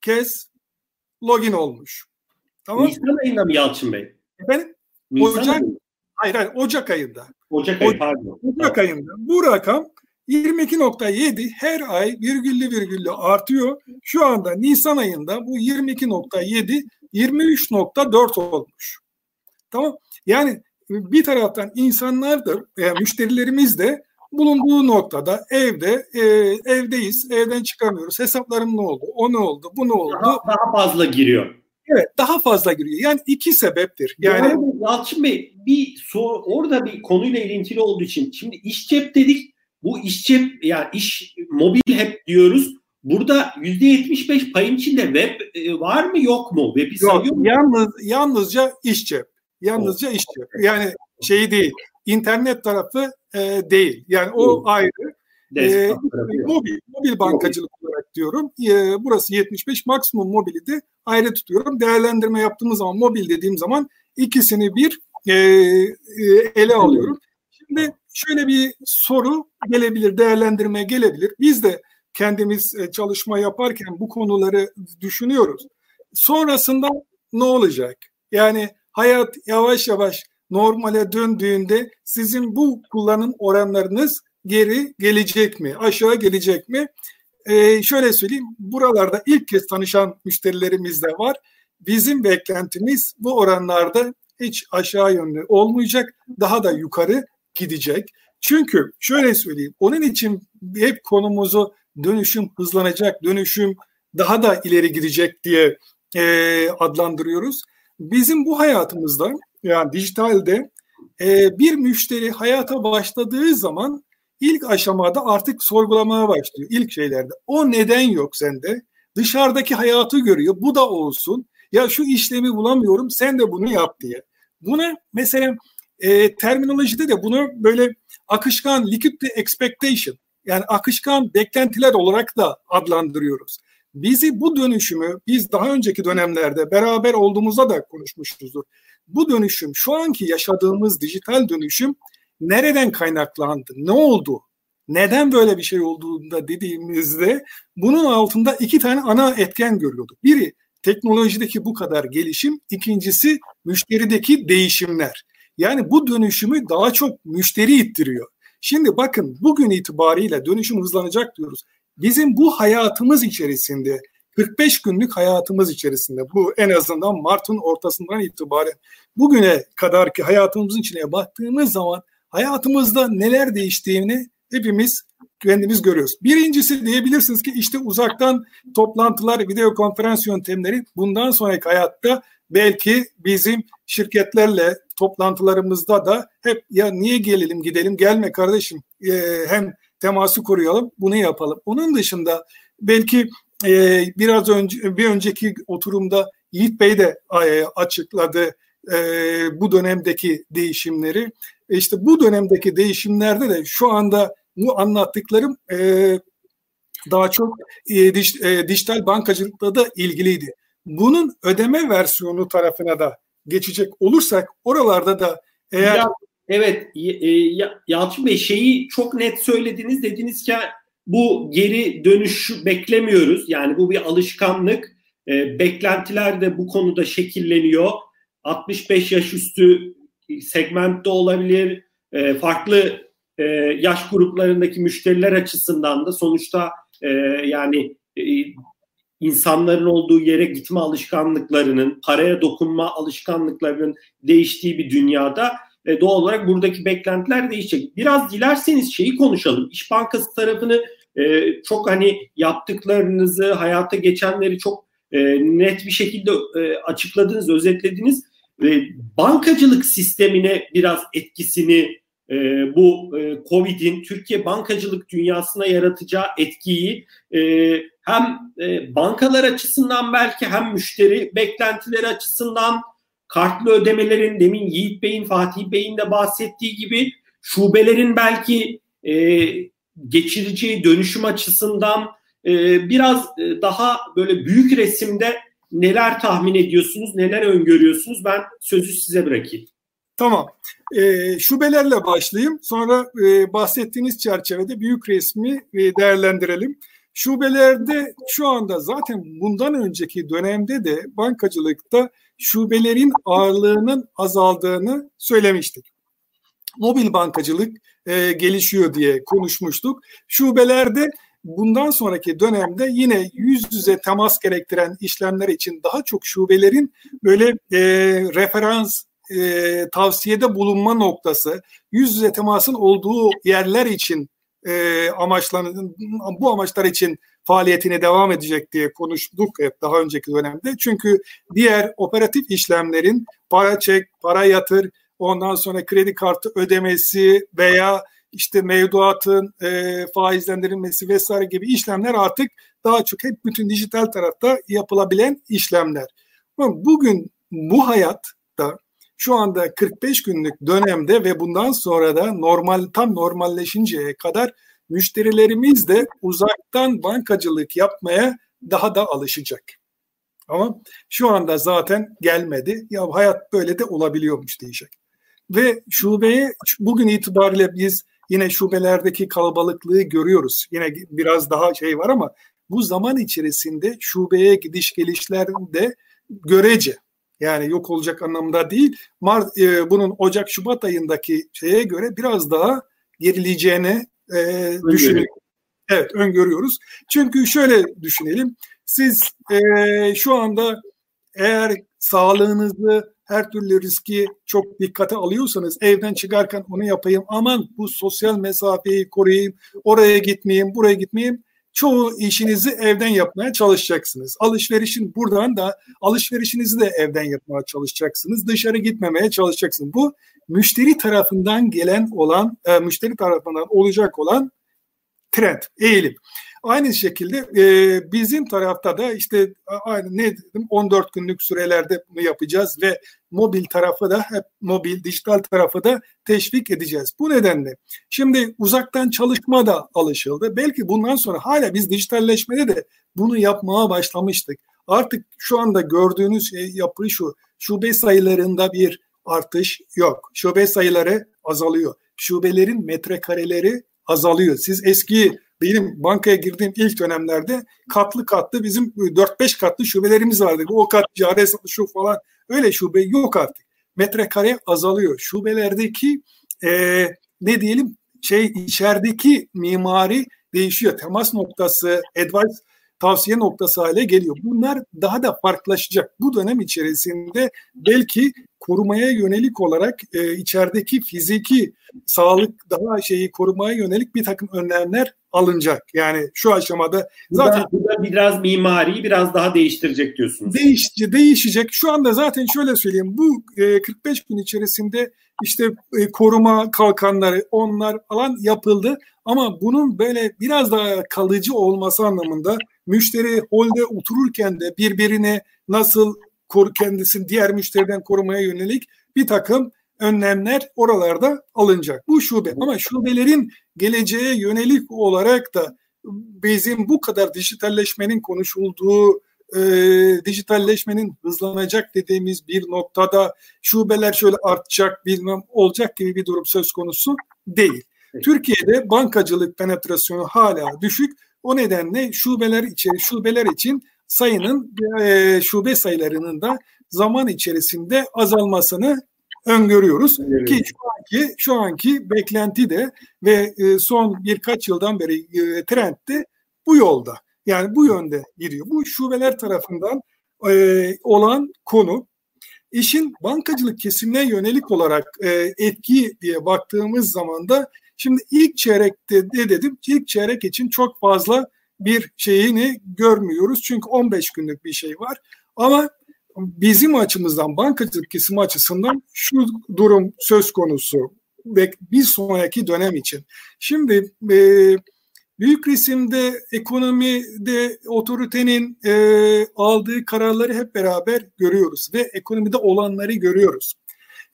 kez login olmuş. Tamam. Nisan ayında mı Yalçın Bey? Efendim? Nisan Ocak, ayında. Hayır hayır Ocak ayında. Ocak ayı pardon. Ocak ayında. Bu rakam 22.7 her ay virgüllü virgüllü artıyor. Şu anda Nisan ayında bu 22.7 23.4 olmuş. Tamam. Yani bir taraftan insanlar da yani müşterilerimiz de bulunduğu noktada evde e, evdeyiz, evden çıkamıyoruz. Hesaplarım ne oldu? O ne oldu? Bu ne oldu? Daha, daha fazla giriyor. Evet, daha fazla giriyor. Yani iki sebeptir. Yani yani, Yalçın Bey bir soru orada bir konuyla ilintili olduğu için şimdi iş cep dedik. Bu iş cep yani iş mobil hep diyoruz. Burada yüzde 75 payın içinde web e, var mı yok mu? Web'i yok, mu? Yalnız, yalnızca iş cep. Yalnızca oh. iş cep. Yani şey değil. İnternet tarafı e, değil. Yani o ayrı. E, mobil, mobil bankacılık. Olarak diyorum. E, burası 75 maksimum mobili de ayrı tutuyorum. Değerlendirme yaptığımız zaman mobil dediğim zaman ikisini bir e, e, ele alıyorum. Şimdi şöyle bir soru gelebilir, değerlendirme gelebilir. Biz de kendimiz e, çalışma yaparken bu konuları düşünüyoruz. Sonrasında ne olacak? Yani hayat yavaş yavaş normale döndüğünde sizin bu kullanım oranlarınız geri gelecek mi? Aşağı gelecek mi? Ee, şöyle söyleyeyim, buralarda ilk kez tanışan müşterilerimiz de var. Bizim beklentimiz bu oranlarda hiç aşağı yönlü olmayacak, daha da yukarı gidecek. Çünkü şöyle söyleyeyim, onun için hep konumuzu dönüşüm hızlanacak, dönüşüm daha da ileri gidecek diye e, adlandırıyoruz. Bizim bu hayatımızda yani dijitalde e, bir müşteri hayata başladığı zaman ilk aşamada artık sorgulamaya başlıyor ilk şeylerde. O neden yok sende? Dışarıdaki hayatı görüyor. Bu da olsun. Ya şu işlemi bulamıyorum sen de bunu yap diye. Buna mesela e, terminolojide de bunu böyle akışkan liquid expectation yani akışkan beklentiler olarak da adlandırıyoruz. Bizi bu dönüşümü biz daha önceki dönemlerde beraber olduğumuzda da konuşmuşuzdur. Bu dönüşüm şu anki yaşadığımız dijital dönüşüm nereden kaynaklandı? Ne oldu? Neden böyle bir şey olduğunda dediğimizde bunun altında iki tane ana etken görüyorduk. Biri teknolojideki bu kadar gelişim, ikincisi müşterideki değişimler. Yani bu dönüşümü daha çok müşteri ittiriyor. Şimdi bakın bugün itibariyle dönüşüm hızlanacak diyoruz. Bizim bu hayatımız içerisinde 45 günlük hayatımız içerisinde bu en azından Mart'ın ortasından itibaren bugüne kadar ki hayatımızın içine baktığımız zaman hayatımızda neler değiştiğini hepimiz kendimiz görüyoruz. Birincisi diyebilirsiniz ki işte uzaktan toplantılar, video konferans yöntemleri bundan sonraki hayatta belki bizim şirketlerle toplantılarımızda da hep ya niye gelelim gidelim gelme kardeşim ee, hem teması koruyalım bunu yapalım. Onun dışında belki e, biraz önce bir önceki oturumda Yiğit Bey de e, açıkladı e, bu dönemdeki değişimleri. E işte bu dönemdeki değişimlerde de şu anda bu anlattıklarım e, daha çok e, diş, e, dijital bankacılıkla da ilgiliydi. Bunun ödeme versiyonu tarafına da geçecek olursak oralarda da eğer ya, evet e, Yalçın Bey şeyi çok net söylediniz dediniz ki bu geri dönüş beklemiyoruz. Yani bu bir alışkanlık. E, beklentiler de bu konuda şekilleniyor. 65 yaş üstü segmentte olabilir. E, farklı e, yaş gruplarındaki müşteriler açısından da sonuçta e, yani e, insanların olduğu yere gitme alışkanlıklarının, paraya dokunma alışkanlıklarının değiştiği bir dünyada e, doğal olarak buradaki beklentiler değişecek. Biraz dilerseniz şeyi konuşalım. İş Bankası tarafını e, çok hani yaptıklarınızı, hayata geçenleri çok e, net bir şekilde e, açıkladınız, özetlediniz. Bankacılık sistemine biraz etkisini e, bu e, Covid'in Türkiye bankacılık dünyasına yaratacağı etkiyi e, hem e, bankalar açısından belki hem müşteri beklentileri açısından kartlı ödemelerin demin Yiğit Bey'in, Fatih Bey'in de bahsettiği gibi şubelerin belki e, geçireceği dönüşüm açısından e, biraz e, daha böyle büyük resimde neler tahmin ediyorsunuz, neler öngörüyorsunuz? Ben sözü size bırakayım. Tamam. E, şubelerle başlayayım. Sonra e, bahsettiğiniz çerçevede büyük resmi e, değerlendirelim. Şubelerde şu anda zaten bundan önceki dönemde de bankacılıkta şubelerin ağırlığının azaldığını söylemiştik. Mobil bankacılık e, gelişiyor diye konuşmuştuk. Şubelerde bundan sonraki dönemde yine yüz yüze temas gerektiren işlemler için daha çok şubelerin böyle e, referans e, tavsiyede bulunma noktası, yüz yüze temasın olduğu yerler için e, amaçlanan bu amaçlar için faaliyetine devam edecek diye konuştuk hep daha önceki dönemde. Çünkü diğer operatif işlemlerin para çek, para yatır, ondan sonra kredi kartı ödemesi veya işte mevduatın e, faizlendirilmesi vesaire gibi işlemler artık daha çok hep bütün dijital tarafta yapılabilen işlemler. Bugün bu hayatta şu anda 45 günlük dönemde ve bundan sonra da normal tam normalleşinceye kadar müşterilerimiz de uzaktan bankacılık yapmaya daha da alışacak. Ama şu anda zaten gelmedi. Ya hayat böyle de olabiliyormuş diyecek. Ve şubeye bugün itibariyle biz yine şubelerdeki kalabalıklığı görüyoruz. Yine biraz daha şey var ama bu zaman içerisinde şubeye gidiş gelişlerinde görece yani yok olacak anlamda değil. Mart, e, bunun Ocak Şubat ayındaki şeye göre biraz daha gerileyeceğini e, düşünüyoruz. Evet öngörüyoruz. Çünkü şöyle düşünelim. Siz e, şu anda eğer sağlığınızı her türlü riski çok dikkate alıyorsanız evden çıkarken onu yapayım aman bu sosyal mesafeyi koruyayım oraya gitmeyeyim buraya gitmeyeyim çoğu işinizi evden yapmaya çalışacaksınız. Alışverişin buradan da alışverişinizi de evden yapmaya çalışacaksınız. Dışarı gitmemeye çalışacaksınız. Bu müşteri tarafından gelen olan, e, müşteri tarafından olacak olan trend, eğilim. Aynı şekilde e, bizim tarafta da işte aynı ne dedim 14 günlük sürelerde bunu yapacağız ve mobil tarafı da hep mobil dijital tarafı da teşvik edeceğiz. Bu nedenle şimdi uzaktan çalışma da alışıldı. Belki bundan sonra hala biz dijitalleşmede de bunu yapmaya başlamıştık. Artık şu anda gördüğünüz şey yapı şu. Şube sayılarında bir artış yok. Şube sayıları azalıyor. Şubelerin metrekareleri azalıyor. Siz eski benim bankaya girdiğim ilk dönemlerde katlı katlı bizim 4-5 katlı şubelerimiz vardı. O kat cari şu falan öyle şube yok artık. Metrekare azalıyor. Şubelerdeki e, ne diyelim şey içerideki mimari değişiyor. Temas noktası, advice tavsiye noktası hale geliyor. Bunlar daha da farklılaşacak. Bu dönem içerisinde belki korumaya yönelik olarak e, içerideki fiziki sağlık daha şeyi korumaya yönelik bir takım önlemler alınacak. Yani şu aşamada zaten bu da biraz mimari biraz daha değiştirecek diyorsunuz. Değiş, değişecek. Şu anda zaten şöyle söyleyeyim. Bu e, 45 gün içerisinde işte e, koruma kalkanları onlar falan yapıldı. Ama bunun böyle biraz daha kalıcı olması anlamında müşteri holde otururken de birbirine nasıl kendisini diğer müşteriden korumaya yönelik bir takım önlemler oralarda alınacak. Bu şube ama şubelerin geleceğe yönelik olarak da bizim bu kadar dijitalleşmenin konuşulduğu e, dijitalleşmenin hızlanacak dediğimiz bir noktada şubeler şöyle artacak bilmem olacak gibi bir durum söz konusu değil. Türkiye'de bankacılık penetrasyonu hala düşük. O nedenle şubeler için şubeler için sayının e, şube sayılarının da zaman içerisinde azalmasını öngörüyoruz evet. ki şu anki şu anki beklenti de ve e, son birkaç yıldan beri e, trend de bu yolda. Yani bu yönde gidiyor. Bu şubeler tarafından e, olan konu işin bankacılık kesimine yönelik olarak e, etki diye baktığımız zaman da şimdi ilk çeyrekte de dedim ilk çeyrek için çok fazla bir şeyini görmüyoruz. Çünkü 15 günlük bir şey var. Ama bizim açımızdan bankacılık kesimi açısından şu durum söz konusu ve bir sonraki dönem için. Şimdi e, büyük resimde ekonomide otoritenin e, aldığı kararları hep beraber görüyoruz ve ekonomide olanları görüyoruz.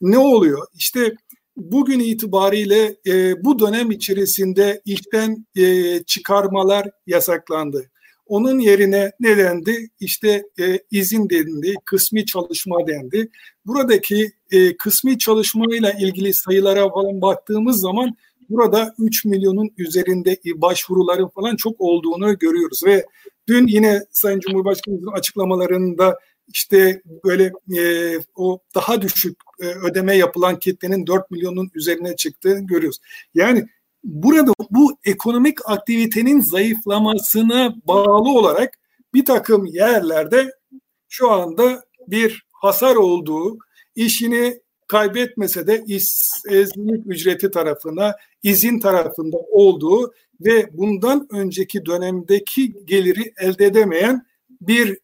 Ne oluyor? İşte bugün itibariyle e, bu dönem içerisinde işten e, çıkarmalar yasaklandı. Onun yerine ne dendi? İşte e, izin dendi, kısmi çalışma dendi. Buradaki e, kısmi çalışmayla ilgili sayılara falan baktığımız zaman burada 3 milyonun üzerinde başvuruların falan çok olduğunu görüyoruz ve dün yine Sayın Cumhurbaşkanımızın açıklamalarında işte böyle e, o daha düşük e, ödeme yapılan kitlenin 4 milyonun üzerine çıktığını görüyoruz. Yani burada bu ekonomik aktivitenin zayıflamasına bağlı olarak bir takım yerlerde şu anda bir hasar olduğu, işini kaybetmese de işsizlik ücreti tarafına, izin tarafında olduğu ve bundan önceki dönemdeki geliri elde edemeyen bir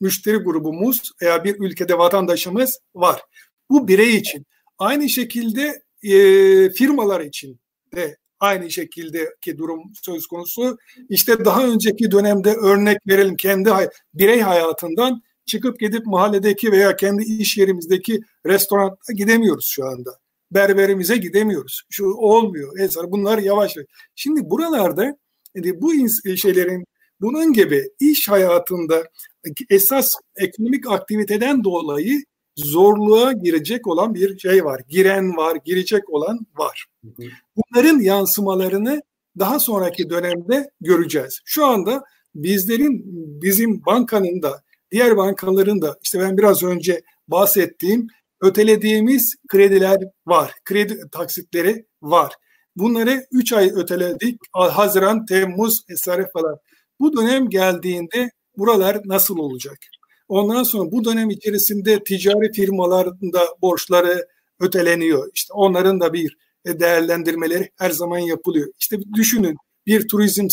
müşteri grubumuz veya bir ülkede vatandaşımız var. Bu birey için. Aynı şekilde e, firmalar için de aynı şekildeki durum söz konusu. İşte daha önceki dönemde örnek verelim kendi hay- birey hayatından çıkıp gidip mahalledeki veya kendi iş yerimizdeki restorana gidemiyoruz şu anda. Berberimize gidemiyoruz. Şu olmuyor. Mesela bunlar yavaş. Şimdi buralarda yani bu şeylerin bunun gibi iş hayatında esas ekonomik aktiviteden dolayı zorluğa girecek olan bir şey var. Giren var, girecek olan var. Bunların yansımalarını daha sonraki dönemde göreceğiz. Şu anda bizlerin, bizim bankanın da, diğer bankaların da işte ben biraz önce bahsettiğim ötelediğimiz krediler var. Kredi taksitleri var. Bunları 3 ay öteledik. Haziran, Temmuz vesaire falan. Bu dönem geldiğinde buralar nasıl olacak? Ondan sonra bu dönem içerisinde ticari firmaların da borçları öteleniyor. İşte onların da bir değerlendirmeleri her zaman yapılıyor. İşte düşünün bir turizm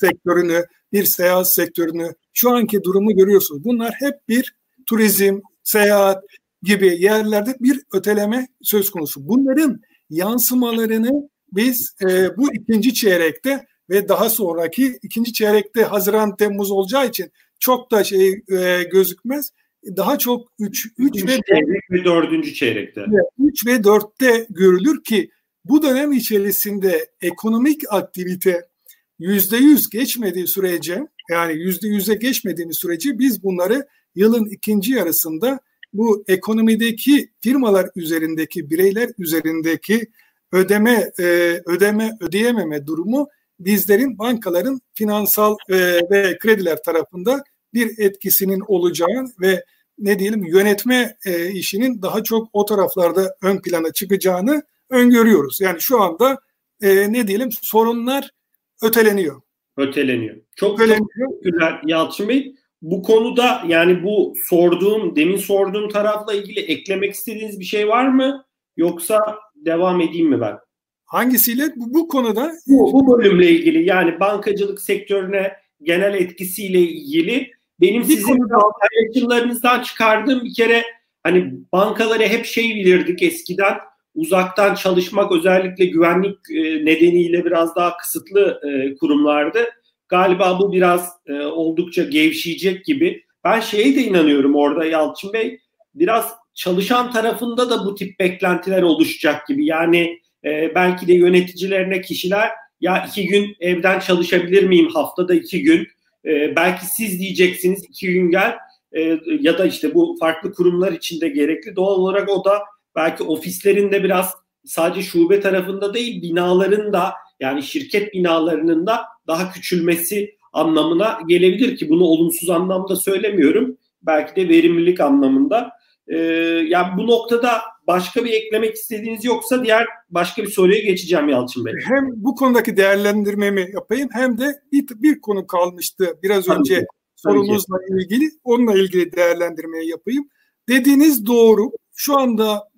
sektörünü, bir seyahat sektörünü, şu anki durumu görüyorsunuz. Bunlar hep bir turizm, seyahat gibi yerlerde bir öteleme söz konusu. Bunların yansımalarını biz e, bu ikinci çeyrekte ve daha sonraki ikinci çeyrekte Haziran Temmuz olacağı için çok da şey e, gözükmez. Daha çok 3 3 ve çeyrek ve 4. çeyrekte. 3 ve 4'te görülür ki bu dönem içerisinde ekonomik aktivite yüzde yüz geçmediği sürece yani yüzde yüze geçmediğimiz sürece biz bunları yılın ikinci yarısında bu ekonomideki firmalar üzerindeki bireyler üzerindeki ödeme e, ödeme ödeyememe durumu bizlerin bankaların finansal e, ve krediler tarafında bir etkisinin olacağı ve ne diyelim yönetme e, işinin daha çok o taraflarda ön plana çıkacağını öngörüyoruz. Yani şu anda e, ne diyelim sorunlar öteleniyor. Öteleniyor. Çok, öteleniyor. çok güzel Yalçın Bey. Bu konuda yani bu sorduğum, demin sorduğum tarafla ilgili eklemek istediğiniz bir şey var mı? Yoksa devam edeyim mi ben? Hangisiyle? Bu, bu konuda? Bu, bu bölümle ilgili yani bankacılık sektörüne genel etkisiyle ilgili benim bir sizin paylaşımlarınızdan çıkardığım bir kere hani bankaları hep şey bilirdik eskiden uzaktan çalışmak özellikle güvenlik e, nedeniyle biraz daha kısıtlı e, kurumlardı. Galiba bu biraz e, oldukça gevşeyecek gibi. Ben şeye de inanıyorum orada Yalçın Bey. Biraz çalışan tarafında da bu tip beklentiler oluşacak gibi. Yani belki de yöneticilerine kişiler ya iki gün evden çalışabilir miyim haftada iki gün e, belki siz diyeceksiniz iki gün gel e, ya da işte bu farklı kurumlar içinde gerekli. Doğal olarak o da belki ofislerinde biraz sadece şube tarafında değil binaların da yani şirket binalarının da daha küçülmesi anlamına gelebilir ki bunu olumsuz anlamda söylemiyorum. Belki de verimlilik anlamında. Ee, yani bu noktada başka bir eklemek istediğiniz yoksa diğer başka bir soruya geçeceğim Yalçın Bey. Hem bu konudaki değerlendirmemi yapayım hem de bir, bir konu kalmıştı biraz Tabii önce ki. sorunuzla Tabii ilgili. Onunla ilgili değerlendirmeyi yapayım. Dediğiniz doğru. Şu anda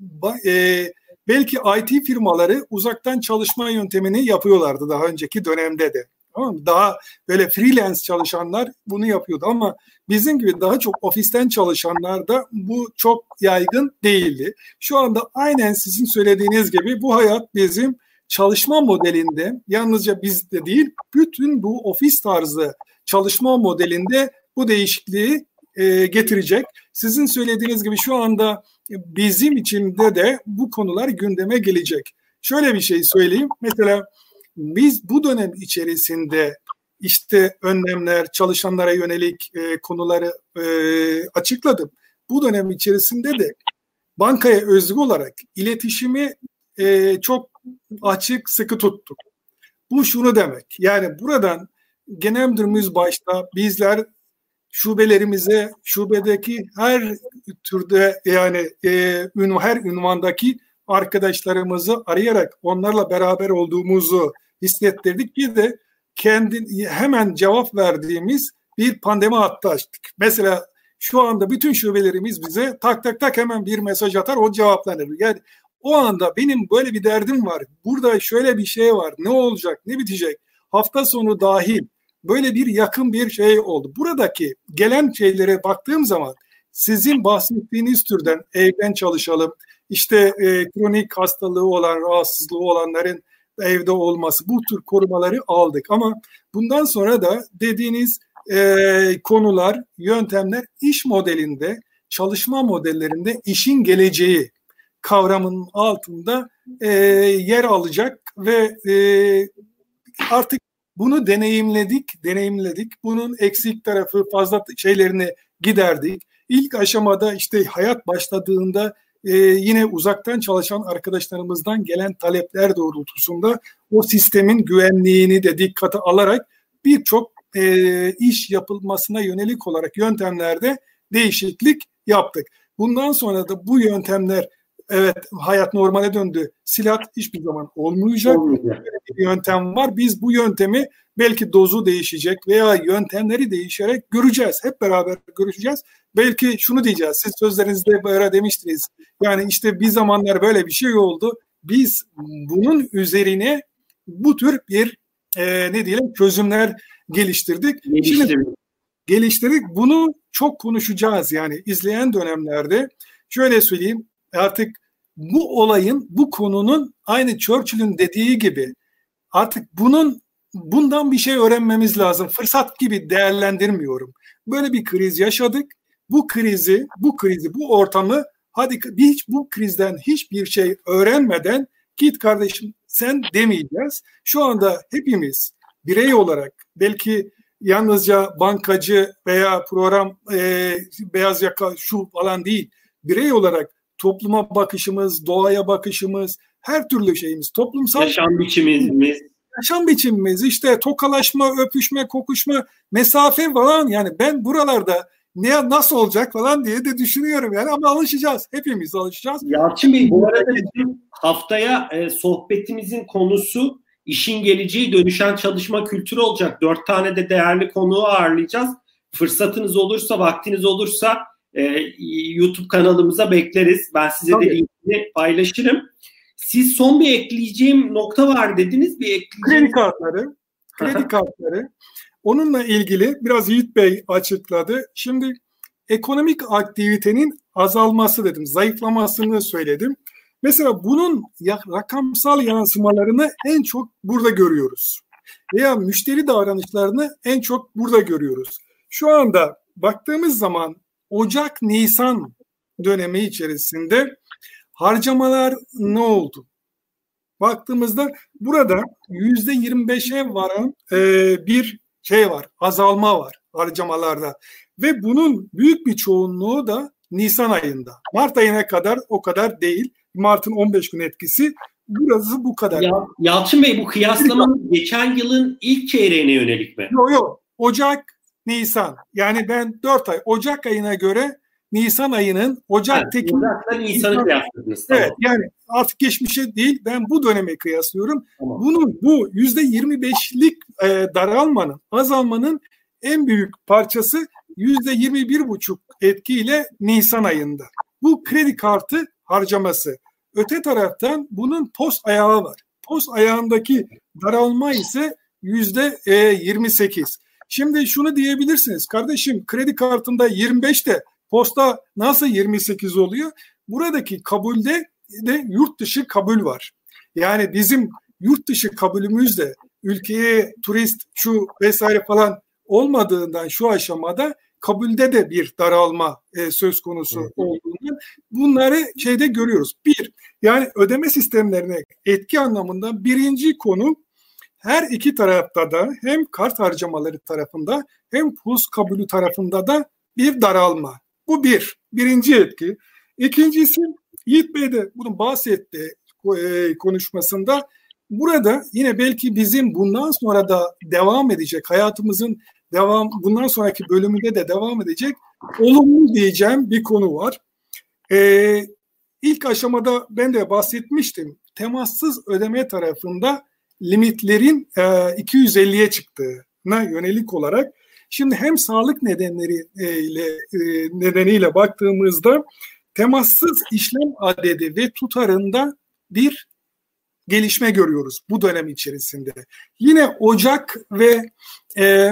e, belki IT firmaları uzaktan çalışma yöntemini yapıyorlardı daha önceki dönemde de. Tamam mı? Daha böyle freelance çalışanlar bunu yapıyordu ama bizim gibi daha çok ofisten çalışanlar da bu çok yaygın değildi. Şu anda aynen sizin söylediğiniz gibi bu hayat bizim çalışma modelinde yalnızca bizde değil bütün bu ofis tarzı çalışma modelinde bu değişikliği e, getirecek. Sizin söylediğiniz gibi şu anda bizim içinde de bu konular gündeme gelecek. Şöyle bir şey söyleyeyim. Mesela biz bu dönem içerisinde işte önlemler, çalışanlara yönelik e, konuları e, açıkladım. Bu dönem içerisinde de bankaya özgü olarak iletişimi e, çok açık sıkı tuttuk. Bu şunu demek. Yani buradan genel müdürümüz başta bizler şubelerimize, şubedeki her türde yani e, her ünvandaki arkadaşlarımızı arayarak onlarla beraber olduğumuzu hissettirdik ki de kendi hemen cevap verdiğimiz bir pandemi hattı açtık. Mesela şu anda bütün şubelerimiz bize tak tak tak hemen bir mesaj atar o cevaplanır. Yani o anda benim böyle bir derdim var. Burada şöyle bir şey var. Ne olacak? Ne bitecek? Hafta sonu dahil böyle bir yakın bir şey oldu. Buradaki gelen şeylere baktığım zaman sizin bahsettiğiniz türden evden çalışalım, işte e, kronik hastalığı olan, rahatsızlığı olanların evde olması bu tür korumaları aldık. Ama bundan sonra da dediğiniz e, konular, yöntemler iş modelinde, çalışma modellerinde işin geleceği kavramının altında e, yer alacak ve e, artık bunu deneyimledik, deneyimledik. Bunun eksik tarafı fazla şeylerini giderdik. İlk aşamada işte hayat başladığında e, yine uzaktan çalışan arkadaşlarımızdan gelen talepler doğrultusunda o sistemin güvenliğini de dikkate alarak birçok e, iş yapılmasına yönelik olarak yöntemlerde değişiklik yaptık. Bundan sonra da bu yöntemler evet hayat normale döndü. Silah hiçbir zaman olmayacak. olmayacak. bir yöntem var. Biz bu yöntemi belki dozu değişecek veya yöntemleri değişerek göreceğiz. Hep beraber görüşeceğiz. Belki şunu diyeceğiz. Siz sözlerinizde böyle demiştiniz. Yani işte bir zamanlar böyle bir şey oldu. Biz bunun üzerine bu tür bir e, ne diyelim çözümler geliştirdik. Geliştirdik. Şimdi geliştirdik. Bunu çok konuşacağız yani izleyen dönemlerde. Şöyle söyleyeyim artık bu olayın, bu konunun aynı Churchill'in dediği gibi artık bunun bundan bir şey öğrenmemiz lazım. Fırsat gibi değerlendirmiyorum. Böyle bir kriz yaşadık. Bu krizi, bu krizi, bu ortamı hadi hiç bu krizden hiçbir şey öğrenmeden git kardeşim sen demeyeceğiz. Şu anda hepimiz birey olarak belki yalnızca bankacı veya program e, beyaz yaka şu falan değil. Birey olarak topluma bakışımız, doğaya bakışımız, her türlü şeyimiz, toplumsal yaşam biçimimiz, yaşam biçimimiz, işte tokalaşma, öpüşme, kokuşma, mesafe falan yani ben buralarda ne nasıl olacak falan diye de düşünüyorum yani ama alışacağız. Hepimiz alışacağız. Yalçın Bey bu arada haftaya e, sohbetimizin konusu işin geleceği dönüşen çalışma kültürü olacak. Dört tane de değerli konuğu ağırlayacağız. Fırsatınız olursa, vaktiniz olursa e, YouTube kanalımıza bekleriz. Ben size Tabii. de linkini paylaşırım. Siz son bir ekleyeceğim nokta var dediniz. Bir ekleyeceğim... Kredi kartları. Kredi kartları. Onunla ilgili biraz Yiğit Bey açıkladı. Şimdi ekonomik aktivitenin azalması dedim, zayıflamasını söyledim. Mesela bunun rakamsal yansımalarını en çok burada görüyoruz. Veya müşteri davranışlarını en çok burada görüyoruz. Şu anda baktığımız zaman Ocak-Nisan dönemi içerisinde harcamalar ne oldu? Baktığımızda burada yüzde 25'e varan e, bir şey var, azalma var harcamalarda. Ve bunun büyük bir çoğunluğu da Nisan ayında. Mart ayına kadar o kadar değil. Mart'ın 15 gün etkisi burası bu kadar. Ya, Yalçın Bey bu kıyaslamanın geçen yılın ilk çeyreğine yönelik mi? Yok yok. Ocak, Nisan. Yani ben 4 ay. Ocak ayına göre Nisan ayının Ocak'taki... Evet, Ocak'la Nisan'ı kıyasladınız. Evet yani artık geçmişe değil ben bu döneme kıyaslıyorum. Tamam. Bunun bu yüzde 25'lik e, daralmanın, azalmanın en büyük parçası yüzde 21,5 buçuk etkiyle Nisan ayında. Bu kredi kartı harcaması. Öte taraftan bunun post ayağı var. Post ayağındaki daralma ise yüzde 28. Şimdi şunu diyebilirsiniz. Kardeşim kredi kartında 25 de posta nasıl 28 oluyor? Buradaki kabulde de yurt dışı kabul var. Yani bizim yurt dışı kabulümüzde ülkeye turist şu vesaire falan olmadığından şu aşamada kabulde de bir daralma e, söz konusu evet. olduğunu bunları şeyde görüyoruz. Bir, yani ödeme sistemlerine etki anlamında birinci konu her iki tarafta da hem kart harcamaları tarafında hem pus kabulü tarafında da bir daralma. Bu bir, birinci etki. İkincisi Yiğit Bey de bunu bahsetti. e, konuşmasında burada yine belki bizim bundan sonra da devam edecek hayatımızın devam bundan sonraki bölümünde de devam edecek olumlu diyeceğim bir konu var. Ee, ilk aşamada ben de bahsetmiştim. Temassız ödeme tarafında limitlerin e, 250'ye çıktığına yönelik olarak şimdi hem sağlık nedenleri e, e, nedeniyle baktığımızda temassız işlem adedi ve tutarında bir gelişme görüyoruz bu dönem içerisinde. Yine Ocak ve e,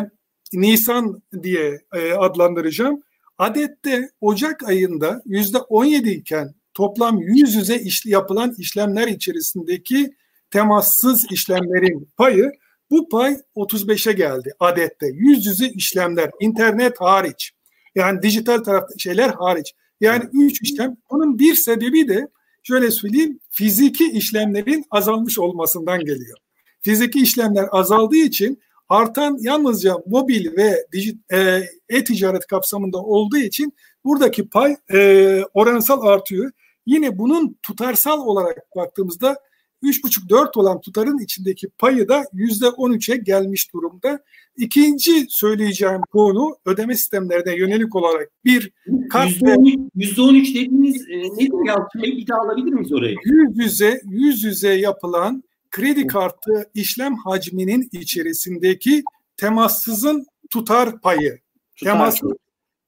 Nisan diye e, adlandıracağım. Adette Ocak ayında yüzde 17 iken toplam yüz yüze iş, yapılan işlemler içerisindeki temassız işlemlerin payı bu pay 35'e geldi adette. Yüz yüze işlemler, internet hariç. Yani dijital taraf şeyler hariç. Yani üç işlem. Bunun bir sebebi de şöyle söyleyeyim fiziki işlemlerin azalmış olmasından geliyor. Fiziki işlemler azaldığı için artan yalnızca mobil ve e, e-ticaret kapsamında olduğu için buradaki pay e, oransal artıyor. Yine bunun tutarsal olarak baktığımızda 3,5-4 olan tutarın içindeki payı da %13'e gelmiş durumda. İkinci söyleyeceğim konu ödeme sistemlerine yönelik olarak bir kart %13, %13 dediğiniz e, nedir ya? Bir daha alabilir miyiz orayı? Yüz yüze, yüz yüze yapılan kredi kartı işlem hacminin içerisindeki temassızın tutar payı. Tutar temassız,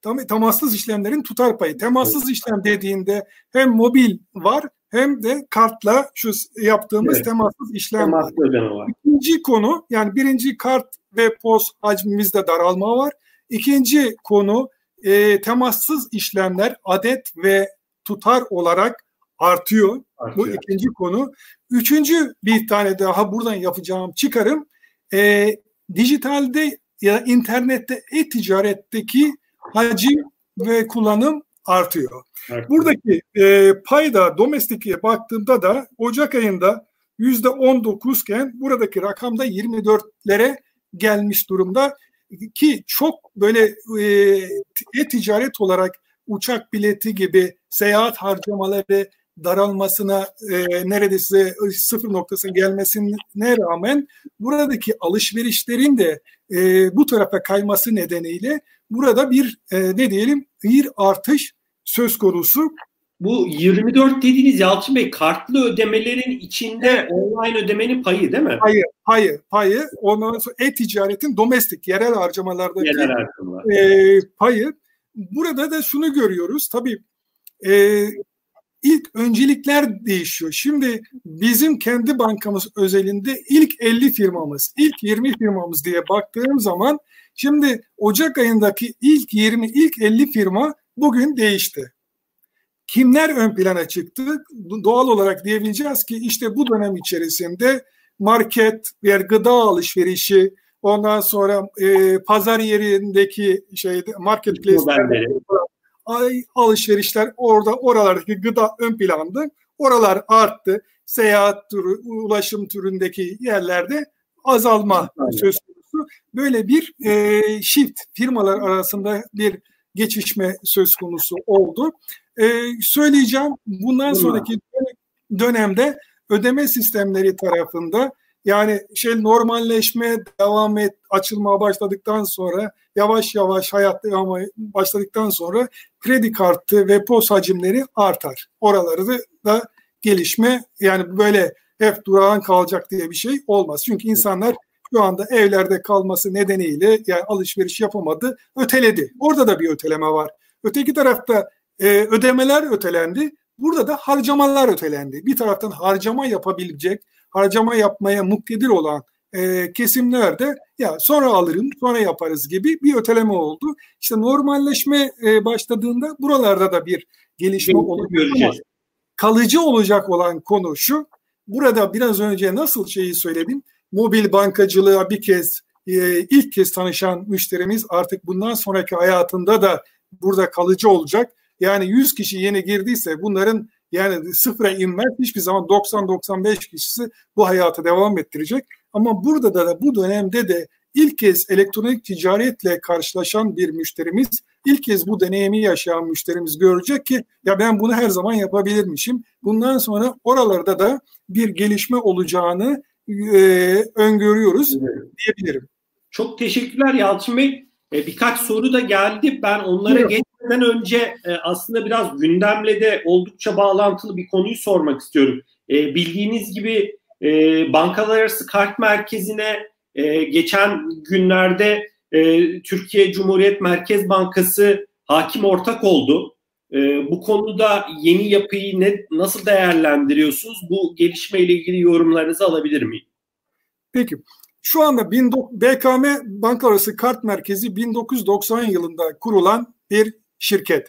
tam, temassız işlemlerin tutar payı. Temassız evet. işlem dediğinde hem mobil var hem de kartla şu yaptığımız evet. temassız işlem var. var. İkinci konu yani birinci kart ve post hacmimizde daralma var. İkinci konu e, temassız işlemler adet ve tutar olarak artıyor. artıyor. Bu ikinci konu. Üçüncü bir tane daha buradan yapacağım çıkarım. E, dijitalde ya internette e-ticaretteki hacim ve kullanım artıyor. Evet. Buradaki e, payda domestikiye baktığımda da Ocak ayında yüzde 19 iken buradaki rakamda 24'lere gelmiş durumda ki çok böyle e-ticaret olarak uçak bileti gibi seyahat harcamaları daralmasına e, neredeyse sıfır noktasına gelmesine rağmen buradaki alışverişlerin de e, bu tarafa kayması nedeniyle burada bir e, ne diyelim bir artış söz konusu. Bu 24 dediğiniz Yalçın Bey kartlı ödemelerin içinde online ödemenin payı değil mi? Hayır, hayır, payı. Ondan sonra e-ticaretin domestik, yerel harcamalardaki yerel harcamalar. e, payı. Burada da şunu görüyoruz. Tabii e, ilk öncelikler değişiyor. Şimdi bizim kendi bankamız özelinde ilk 50 firmamız, ilk 20 firmamız diye baktığım zaman şimdi Ocak ayındaki ilk 20, ilk 50 firma bugün değişti. Kimler ön plana çıktı? Doğal olarak diyebileceğiz ki işte bu dönem içerisinde market, yer gıda alışverişi, ondan sonra e, pazar yerindeki şeyde marketplace alışverişler orada oralardaki gıda ön plandı. Oralar arttı. Seyahat türü, ulaşım türündeki yerlerde azalma söz konusu. Böyle bir e, shift firmalar arasında bir geçişme söz konusu oldu. E, söyleyeceğim bundan sonraki dönemde ödeme sistemleri tarafında yani şey normalleşme devam et açılmaya başladıktan sonra yavaş yavaş hayat devam başladıktan sonra kredi kartı ve pos hacimleri artar. Oraları da gelişme yani böyle hep durağan kalacak diye bir şey olmaz. Çünkü insanlar şu anda evlerde kalması nedeniyle yani alışveriş yapamadı, öteledi. Orada da bir öteleme var. Öteki tarafta e, ödemeler ötelendi. Burada da harcamalar ötelendi. Bir taraftan harcama yapabilecek, harcama yapmaya muktedir olan e, kesimlerde ya sonra alırım, sonra yaparız gibi bir öteleme oldu. İşte normalleşme e, başladığında buralarda da bir gelişme olacak. Kalıcı olacak olan konu şu. Burada biraz önce nasıl şeyi söyledim mobil bankacılığa bir kez e, ilk kez tanışan müşterimiz artık bundan sonraki hayatında da burada kalıcı olacak. Yani 100 kişi yeni girdiyse bunların yani sıfıra inmez hiçbir zaman 90-95 kişisi bu hayatı devam ettirecek. Ama burada da, da bu dönemde de ilk kez elektronik ticaretle karşılaşan bir müşterimiz, ilk kez bu deneyimi yaşayan müşterimiz görecek ki ya ben bunu her zaman yapabilirmişim. Bundan sonra oralarda da bir gelişme olacağını e, öngörüyoruz evet. diyebilirim. Çok teşekkürler Yalçın Bey. E, birkaç soru da geldi. Ben onlara evet. Geçmeden önce e, aslında biraz gündemle de oldukça bağlantılı bir konuyu sormak istiyorum. E, bildiğiniz gibi e, bankalar arası kart merkezine e, geçen günlerde Türkiye Cumhuriyet Merkez Bankası hakim ortak oldu. Bu konuda yeni yapıyı ne, nasıl değerlendiriyorsunuz? Bu gelişmeyle ilgili yorumlarınızı alabilir miyim? Peki. Şu anda BKM Banka Arası Kart Merkezi 1990 yılında kurulan bir şirket.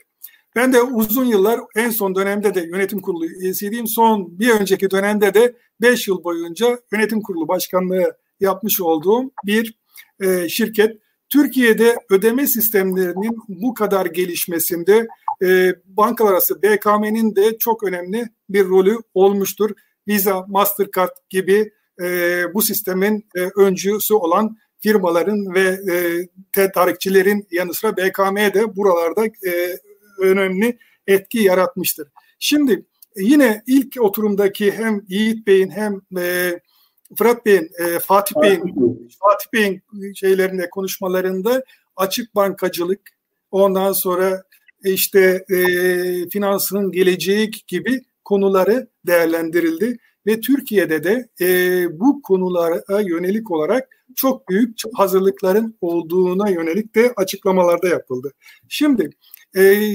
Ben de uzun yıllar en son dönemde de yönetim kurulu üyesiydim. Son bir önceki dönemde de 5 yıl boyunca yönetim kurulu başkanlığı yapmış olduğum bir e, şirket. Türkiye'de ödeme sistemlerinin bu kadar gelişmesinde e, bankalar BKM'nin de çok önemli bir rolü olmuştur. Visa, Mastercard gibi e, bu sistemin e, öncüsü olan firmaların ve e, tedarikçilerin yanı sıra BKM de buralarda e, önemli etki yaratmıştır. Şimdi yine ilk oturumdaki hem Yiğit Bey'in hem e, Fırat Bey'in, e, Fatih Bey'in Fatih Bey'in şeylerinde konuşmalarında açık bankacılık, ondan sonra işte e, finansının geleceği gibi konuları değerlendirildi ve Türkiye'de de e, bu konulara yönelik olarak çok büyük hazırlıkların olduğuna yönelik de açıklamalarda yapıldı. Şimdi e,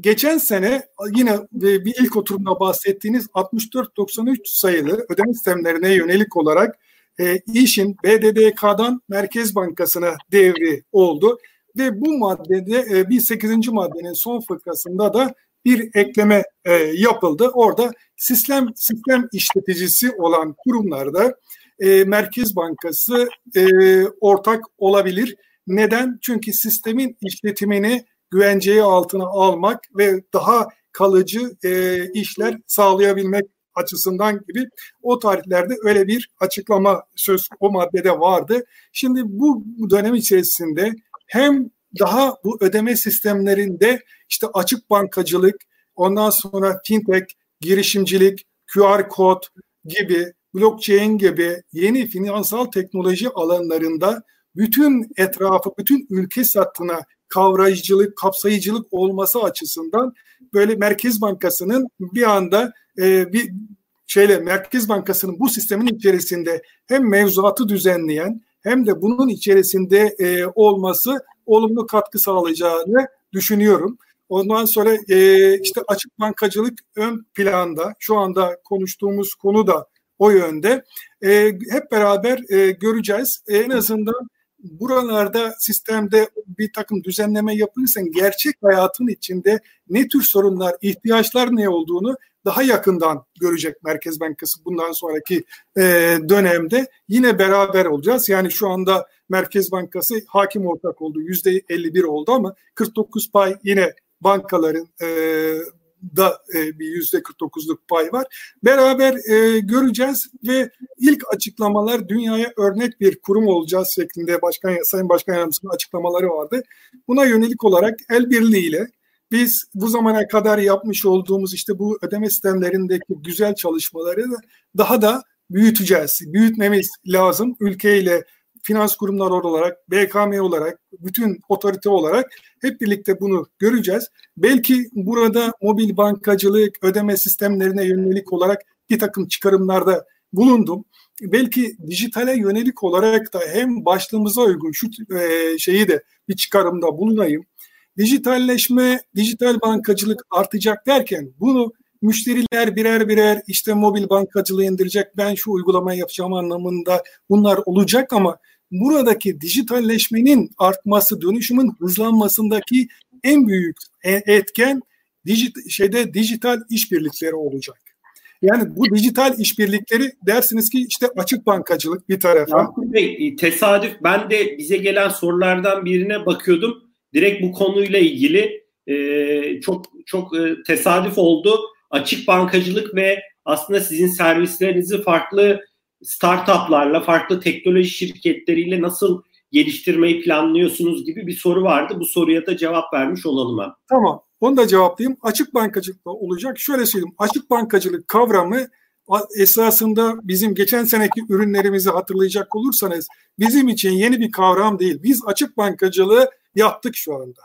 geçen sene yine bir ilk oturumda bahsettiğiniz 6493 sayılı ödeme sistemlerine yönelik olarak e, işin BDDK'dan Merkez Bankası'na devri oldu ve bu maddede e, bir 8. maddenin son fıkrasında da bir ekleme e, yapıldı. Orada sistem sistem işleticisi olan kurumlarda e, Merkez Bankası e, ortak olabilir. Neden? Çünkü sistemin işletimini güvenceye altına almak ve daha kalıcı e, işler sağlayabilmek açısından gibi o tarihlerde öyle bir açıklama söz o maddede vardı. Şimdi bu dönem içerisinde hem daha bu ödeme sistemlerinde işte açık bankacılık, ondan sonra fintech, girişimcilik, QR kod gibi, blockchain gibi yeni finansal teknoloji alanlarında bütün etrafı, bütün ülke sattığına kavrayıcılık, kapsayıcılık olması açısından böyle Merkez Bankası'nın bir anda e, bir şeyle Merkez Bankası'nın bu sistemin içerisinde hem mevzuatı düzenleyen hem de bunun içerisinde e, olması olumlu katkı sağlayacağını düşünüyorum. Ondan sonra e, işte açık bankacılık ön planda şu anda konuştuğumuz konu da o yönde. E, hep beraber e, göreceğiz. En azından buralarda sistemde bir takım düzenleme yapılırsa gerçek hayatın içinde ne tür sorunlar, ihtiyaçlar ne olduğunu daha yakından görecek Merkez Bankası bundan sonraki e, dönemde. Yine beraber olacağız. Yani şu anda Merkez Bankası hakim ortak oldu. Yüzde 51 oldu ama 49 pay yine bankaların e, da e, bir yüzde 49'luk pay var. Beraber e, göreceğiz ve ilk açıklamalar dünyaya örnek bir kurum olacağız şeklinde Başkan Sayın Başkan Yardımcısının açıklamaları vardı. Buna yönelik olarak el birliğiyle biz bu zamana kadar yapmış olduğumuz işte bu ödeme sistemlerindeki güzel çalışmaları da daha da büyüteceğiz. Büyütmemiz lazım. Ülkeyle finans kurumları olarak, BKM olarak, bütün otorite olarak hep birlikte bunu göreceğiz. Belki burada mobil bankacılık, ödeme sistemlerine yönelik olarak bir takım çıkarımlarda bulundum. Belki dijitale yönelik olarak da hem başlığımıza uygun şu e, şeyi de bir çıkarımda bulunayım. Dijitalleşme, dijital bankacılık artacak derken bunu müşteriler birer birer işte mobil bankacılığı indirecek ben şu uygulamayı yapacağım anlamında bunlar olacak ama buradaki dijitalleşmenin artması, dönüşümün hızlanmasındaki en büyük e, etken dijit, şeyde dijital işbirlikleri olacak. Yani bu dijital işbirlikleri dersiniz ki işte açık bankacılık bir tarafa. Bey e, tesadüf ben de bize gelen sorulardan birine bakıyordum. Direkt bu konuyla ilgili e, çok çok e, tesadüf oldu. Açık bankacılık ve aslında sizin servislerinizi farklı startuplarla, farklı teknoloji şirketleriyle nasıl geliştirmeyi planlıyorsunuz gibi bir soru vardı. Bu soruya da cevap vermiş olalım ben. Tamam. Onu da cevaplayayım. Açık bankacılık olacak. Şöyle söyleyeyim. Açık bankacılık kavramı esasında bizim geçen seneki ürünlerimizi hatırlayacak olursanız bizim için yeni bir kavram değil. Biz açık bankacılığı yaptık şu anda.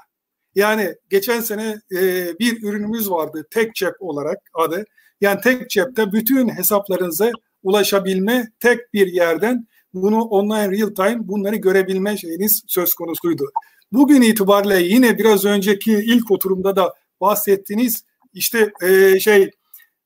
Yani geçen sene e, bir ürünümüz vardı tek cep olarak adı. Yani tek cepte bütün hesaplarınıza ulaşabilme tek bir yerden bunu online real time bunları görebilme şeyiniz söz konusuydu. Bugün itibariyle yine biraz önceki ilk oturumda da bahsettiğiniz işte e, şey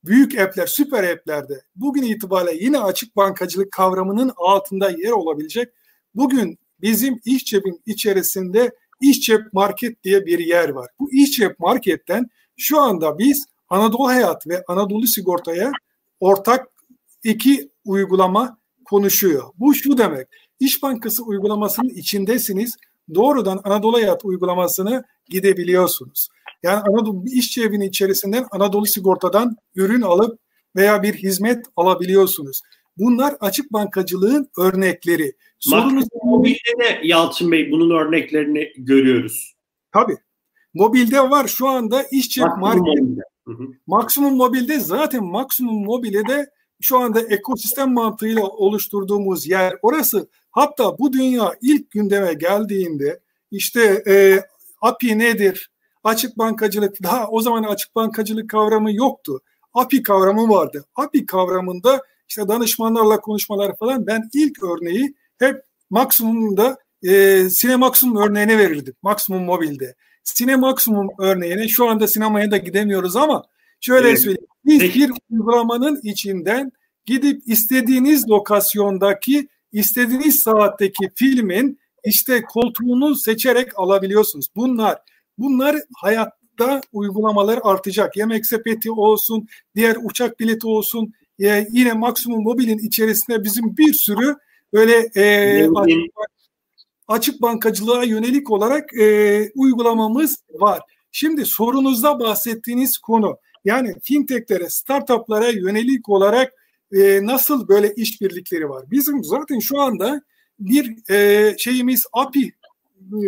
büyük app'ler, süper app'lerde bugün itibariyle yine açık bankacılık kavramının altında yer olabilecek. Bugün bizim iş cebin içerisinde iş cep market diye bir yer var. Bu iş cep marketten şu anda biz Anadolu Hayat ve Anadolu Sigorta'ya ortak iki uygulama konuşuyor. Bu şu demek. İş Bankası uygulamasının içindesiniz. Doğrudan Anadolu Hayat uygulamasını gidebiliyorsunuz. Yani Anadolu iş cebinin içerisinden Anadolu Sigorta'dan ürün alıp veya bir hizmet alabiliyorsunuz. Bunlar açık bankacılığın örnekleri. Sorunuz mobilde de Yalçın Bey bunun örneklerini görüyoruz. Tabii. Mobilde var şu anda iş cep market. Mobilde. Maksimum Mobil'de zaten Maksimum Mobil'e de şu anda ekosistem mantığıyla oluşturduğumuz yer orası. Hatta bu dünya ilk gündeme geldiğinde işte e, API nedir? Açık bankacılık daha o zaman açık bankacılık kavramı yoktu. API kavramı vardı. API kavramında işte danışmanlarla konuşmalar falan ben ilk örneği hep maksimumda e, Sinemaksimum örneğine verirdim. Maksimum mobilde. Sinemaksimum örneğine şu anda sinemaya da gidemiyoruz ama şöyle evet. söyleyeyim. Biz bir uygulamanın içinden gidip istediğiniz lokasyondaki istediğiniz saatteki filmin işte koltuğunu seçerek alabiliyorsunuz. Bunlar bunlar hayatta uygulamalar artacak. Yemek sepeti olsun, diğer uçak bileti olsun. E, yine maksimum mobilin içerisinde bizim bir sürü böyle e, açık, açık bankacılığa yönelik olarak e, uygulamamız var. Şimdi sorunuzda bahsettiğiniz konu yani fintechlere, startuplara yönelik olarak e, nasıl böyle işbirlikleri var? Bizim zaten şu anda bir e, şeyimiz API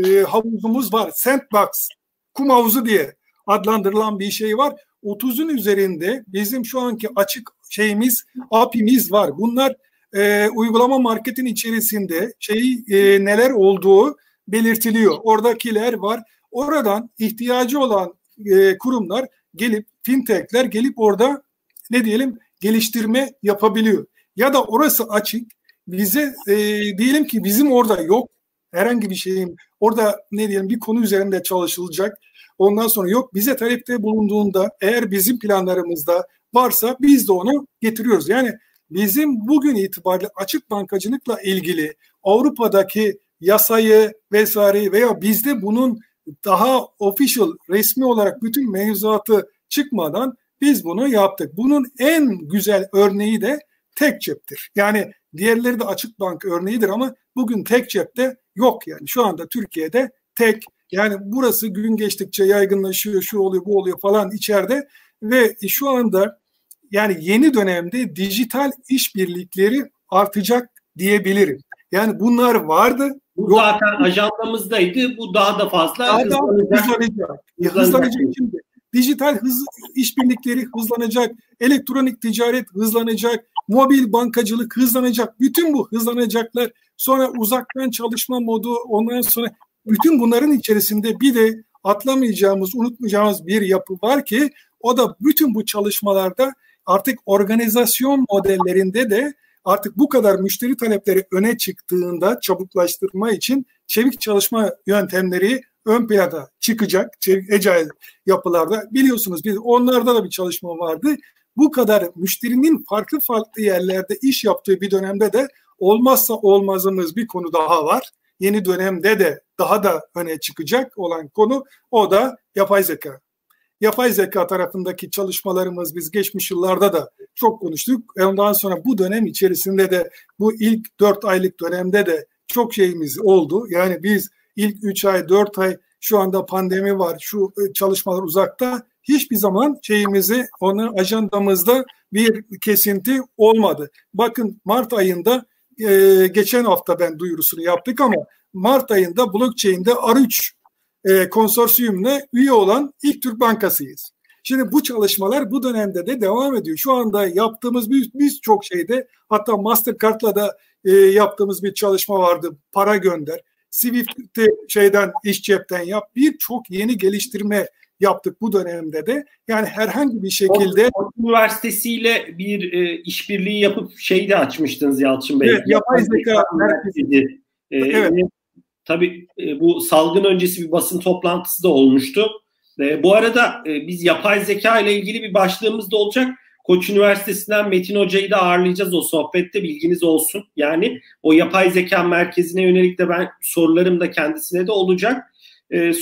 e, havuzumuz var. Sandbox, kum havuzu diye adlandırılan bir şey var. 30'un üzerinde bizim şu anki açık şeyimiz, API'miz var. Bunlar e, uygulama marketin içerisinde şey e, neler olduğu belirtiliyor. Oradakiler var. Oradan ihtiyacı olan e, kurumlar gelip fintechler gelip orada ne diyelim geliştirme yapabiliyor. Ya da orası açık bize e, diyelim ki bizim orada yok herhangi bir şeyin orada ne diyelim bir konu üzerinde çalışılacak. Ondan sonra yok bize talepte bulunduğunda eğer bizim planlarımızda varsa biz de onu getiriyoruz. Yani bizim bugün itibariyle açık bankacılıkla ilgili Avrupa'daki yasayı vesaire veya bizde bunun daha official resmi olarak bütün mevzuatı çıkmadan biz bunu yaptık. Bunun en güzel örneği de tek ceptir. Yani diğerleri de açık bank örneğidir ama bugün tek cepte yok yani. Şu anda Türkiye'de tek yani burası gün geçtikçe yaygınlaşıyor, şu oluyor, bu oluyor falan içeride ve şu anda yani yeni dönemde dijital işbirlikleri artacak diyebilirim. Yani bunlar vardı. Bu yok. zaten ajandamızdaydı. Bu daha da fazla daha hızlanacak. Hızlanacak. hızlanacak şimdi. Dijital hız işbirlikleri hızlanacak, elektronik ticaret hızlanacak, mobil bankacılık hızlanacak. Bütün bu hızlanacaklar. Sonra uzaktan çalışma modu, ondan sonra bütün bunların içerisinde bir de atlamayacağımız, unutmayacağımız bir yapı var ki o da bütün bu çalışmalarda artık organizasyon modellerinde de artık bu kadar müşteri talepleri öne çıktığında çabuklaştırma için çevik çalışma yöntemleri ön plana çıkacak Agile yapılarda. Biliyorsunuz biz onlarda da bir çalışma vardı. Bu kadar müşterinin farklı farklı yerlerde iş yaptığı bir dönemde de olmazsa olmazımız bir konu daha var. Yeni dönemde de daha da öne çıkacak olan konu o da yapay zeka. Yapay zeka tarafındaki çalışmalarımız biz geçmiş yıllarda da çok konuştuk. Ondan sonra bu dönem içerisinde de bu ilk dört aylık dönemde de çok şeyimiz oldu. Yani biz ilk 3 ay 4 ay şu anda pandemi var şu e, çalışmalar uzakta hiçbir zaman şeyimizi onu ajandamızda bir kesinti olmadı. Bakın Mart ayında e, geçen hafta ben duyurusunu yaptık ama Mart ayında blockchain'de R3 e, konsorsiyumuna üye olan ilk Türk bankasıyız. Şimdi bu çalışmalar bu dönemde de devam ediyor. Şu anda yaptığımız birçok bir şeyde hatta Mastercard'la da e, yaptığımız bir çalışma vardı. Para gönder. Swift'te şeyden iş cepten yap. Birçok yeni geliştirme yaptık bu dönemde de. Yani herhangi bir şekilde Oxford Üniversitesi bir e, işbirliği yapıp şey de açmıştınız Yalçın Bey. Evet, yapay zeka merkezi. E, evet. Tabii e, bu salgın öncesi bir basın toplantısı da olmuştu. E, bu arada e, biz yapay zeka ile ilgili bir başlığımız da olacak. Koç Üniversitesi'nden Metin Hoca'yı da ağırlayacağız o sohbette bilginiz olsun. Yani o yapay zeka merkezine yönelik de ben sorularım da kendisine de olacak.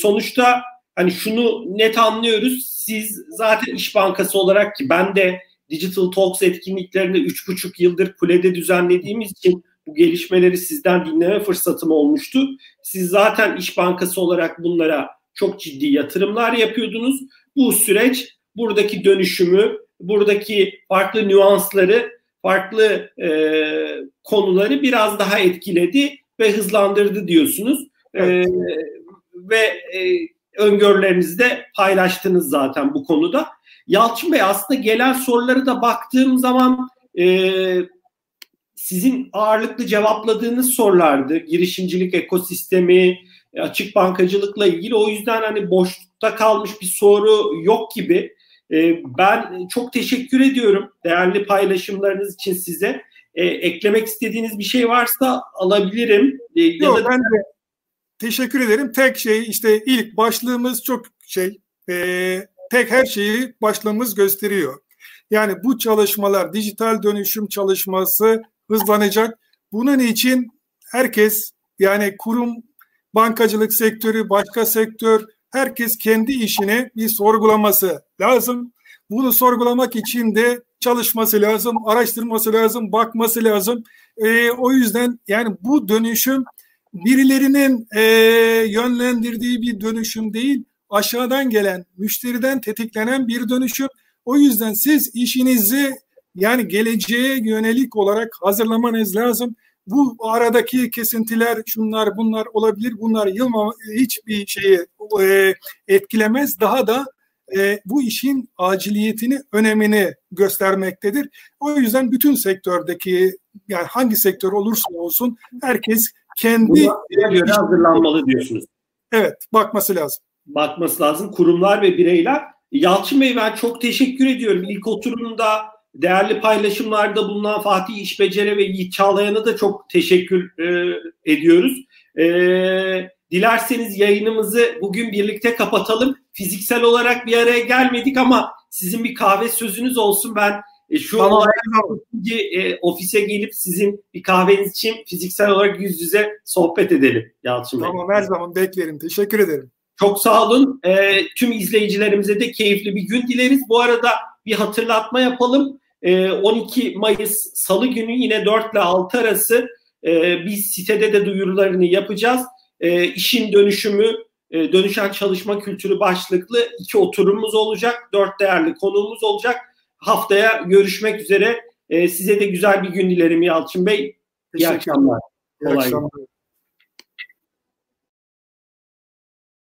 Sonuçta hani şunu net anlıyoruz. Siz zaten İş Bankası olarak ki ben de Digital Talks etkinliklerinde 3,5 yıldır kulede düzenlediğimiz için bu gelişmeleri sizden dinleme fırsatım olmuştu. Siz zaten İş Bankası olarak bunlara çok ciddi yatırımlar yapıyordunuz. Bu süreç buradaki dönüşümü, buradaki farklı nüansları, farklı e, konuları biraz daha etkiledi ve hızlandırdı diyorsunuz. Evet. E, ve e, öngörülerinizi de paylaştınız zaten bu konuda. Yalçın Bey aslında gelen soruları da baktığım zaman e, sizin ağırlıklı cevapladığınız sorulardı. Girişimcilik ekosistemi, açık bankacılıkla ilgili. O yüzden hani boşlukta kalmış bir soru yok gibi. E, ben çok teşekkür ediyorum değerli paylaşımlarınız için size. E, eklemek istediğiniz bir şey varsa alabilirim. E, yok da... ben de teşekkür ederim. Tek şey işte ilk başlığımız çok şey e, tek her şeyi başlığımız gösteriyor. Yani bu çalışmalar dijital dönüşüm çalışması hızlanacak. Bunun için herkes yani kurum bankacılık sektörü, başka sektör, herkes kendi işini bir sorgulaması lazım. Bunu sorgulamak için de çalışması lazım, araştırması lazım, bakması lazım. E, o yüzden yani bu dönüşüm birilerinin e, yönlendirdiği bir dönüşüm değil, aşağıdan gelen, müşteriden tetiklenen bir dönüşüm. O yüzden siz işinizi yani geleceğe yönelik olarak hazırlamanız lazım bu aradaki kesintiler şunlar bunlar olabilir. Bunlar yılma hiçbir şeyi e, etkilemez. Daha da e, bu işin aciliyetini, önemini göstermektedir. O yüzden bütün sektördeki yani hangi sektör olursa olsun herkes kendi göre hazırlanmalı diyorsunuz. Evet, bakması lazım. Bakması lazım. Kurumlar ve bireyler. Yalçın Bey ben çok teşekkür ediyorum. İlk oturumda değerli paylaşımlarda bulunan Fatih İşbecere ve Yiğit Çağlayan'a da çok teşekkür e, ediyoruz. E, dilerseniz yayınımızı bugün birlikte kapatalım. Fiziksel olarak bir araya gelmedik ama sizin bir kahve sözünüz olsun. Ben e, şu tamam, olay e, ofise gelip sizin bir kahveniz için fiziksel olarak yüz yüze sohbet edelim Yalçın Bey. Tamam her zaman beklerim. Teşekkür ederim. Çok sağ olun. E, tüm izleyicilerimize de keyifli bir gün dileriz. Bu arada bir hatırlatma yapalım. 12 ee, Mayıs Salı günü yine 4 ile 6 arası e, biz sitede de duyurularını yapacağız. E, işin dönüşümü, e, dönüşen çalışma kültürü başlıklı iki oturumumuz olacak. Dört değerli konuğumuz olacak. Haftaya görüşmek üzere. size de güzel bir gün dilerim Yalçın Bey. İyi akşamlar. İyi akşamlar.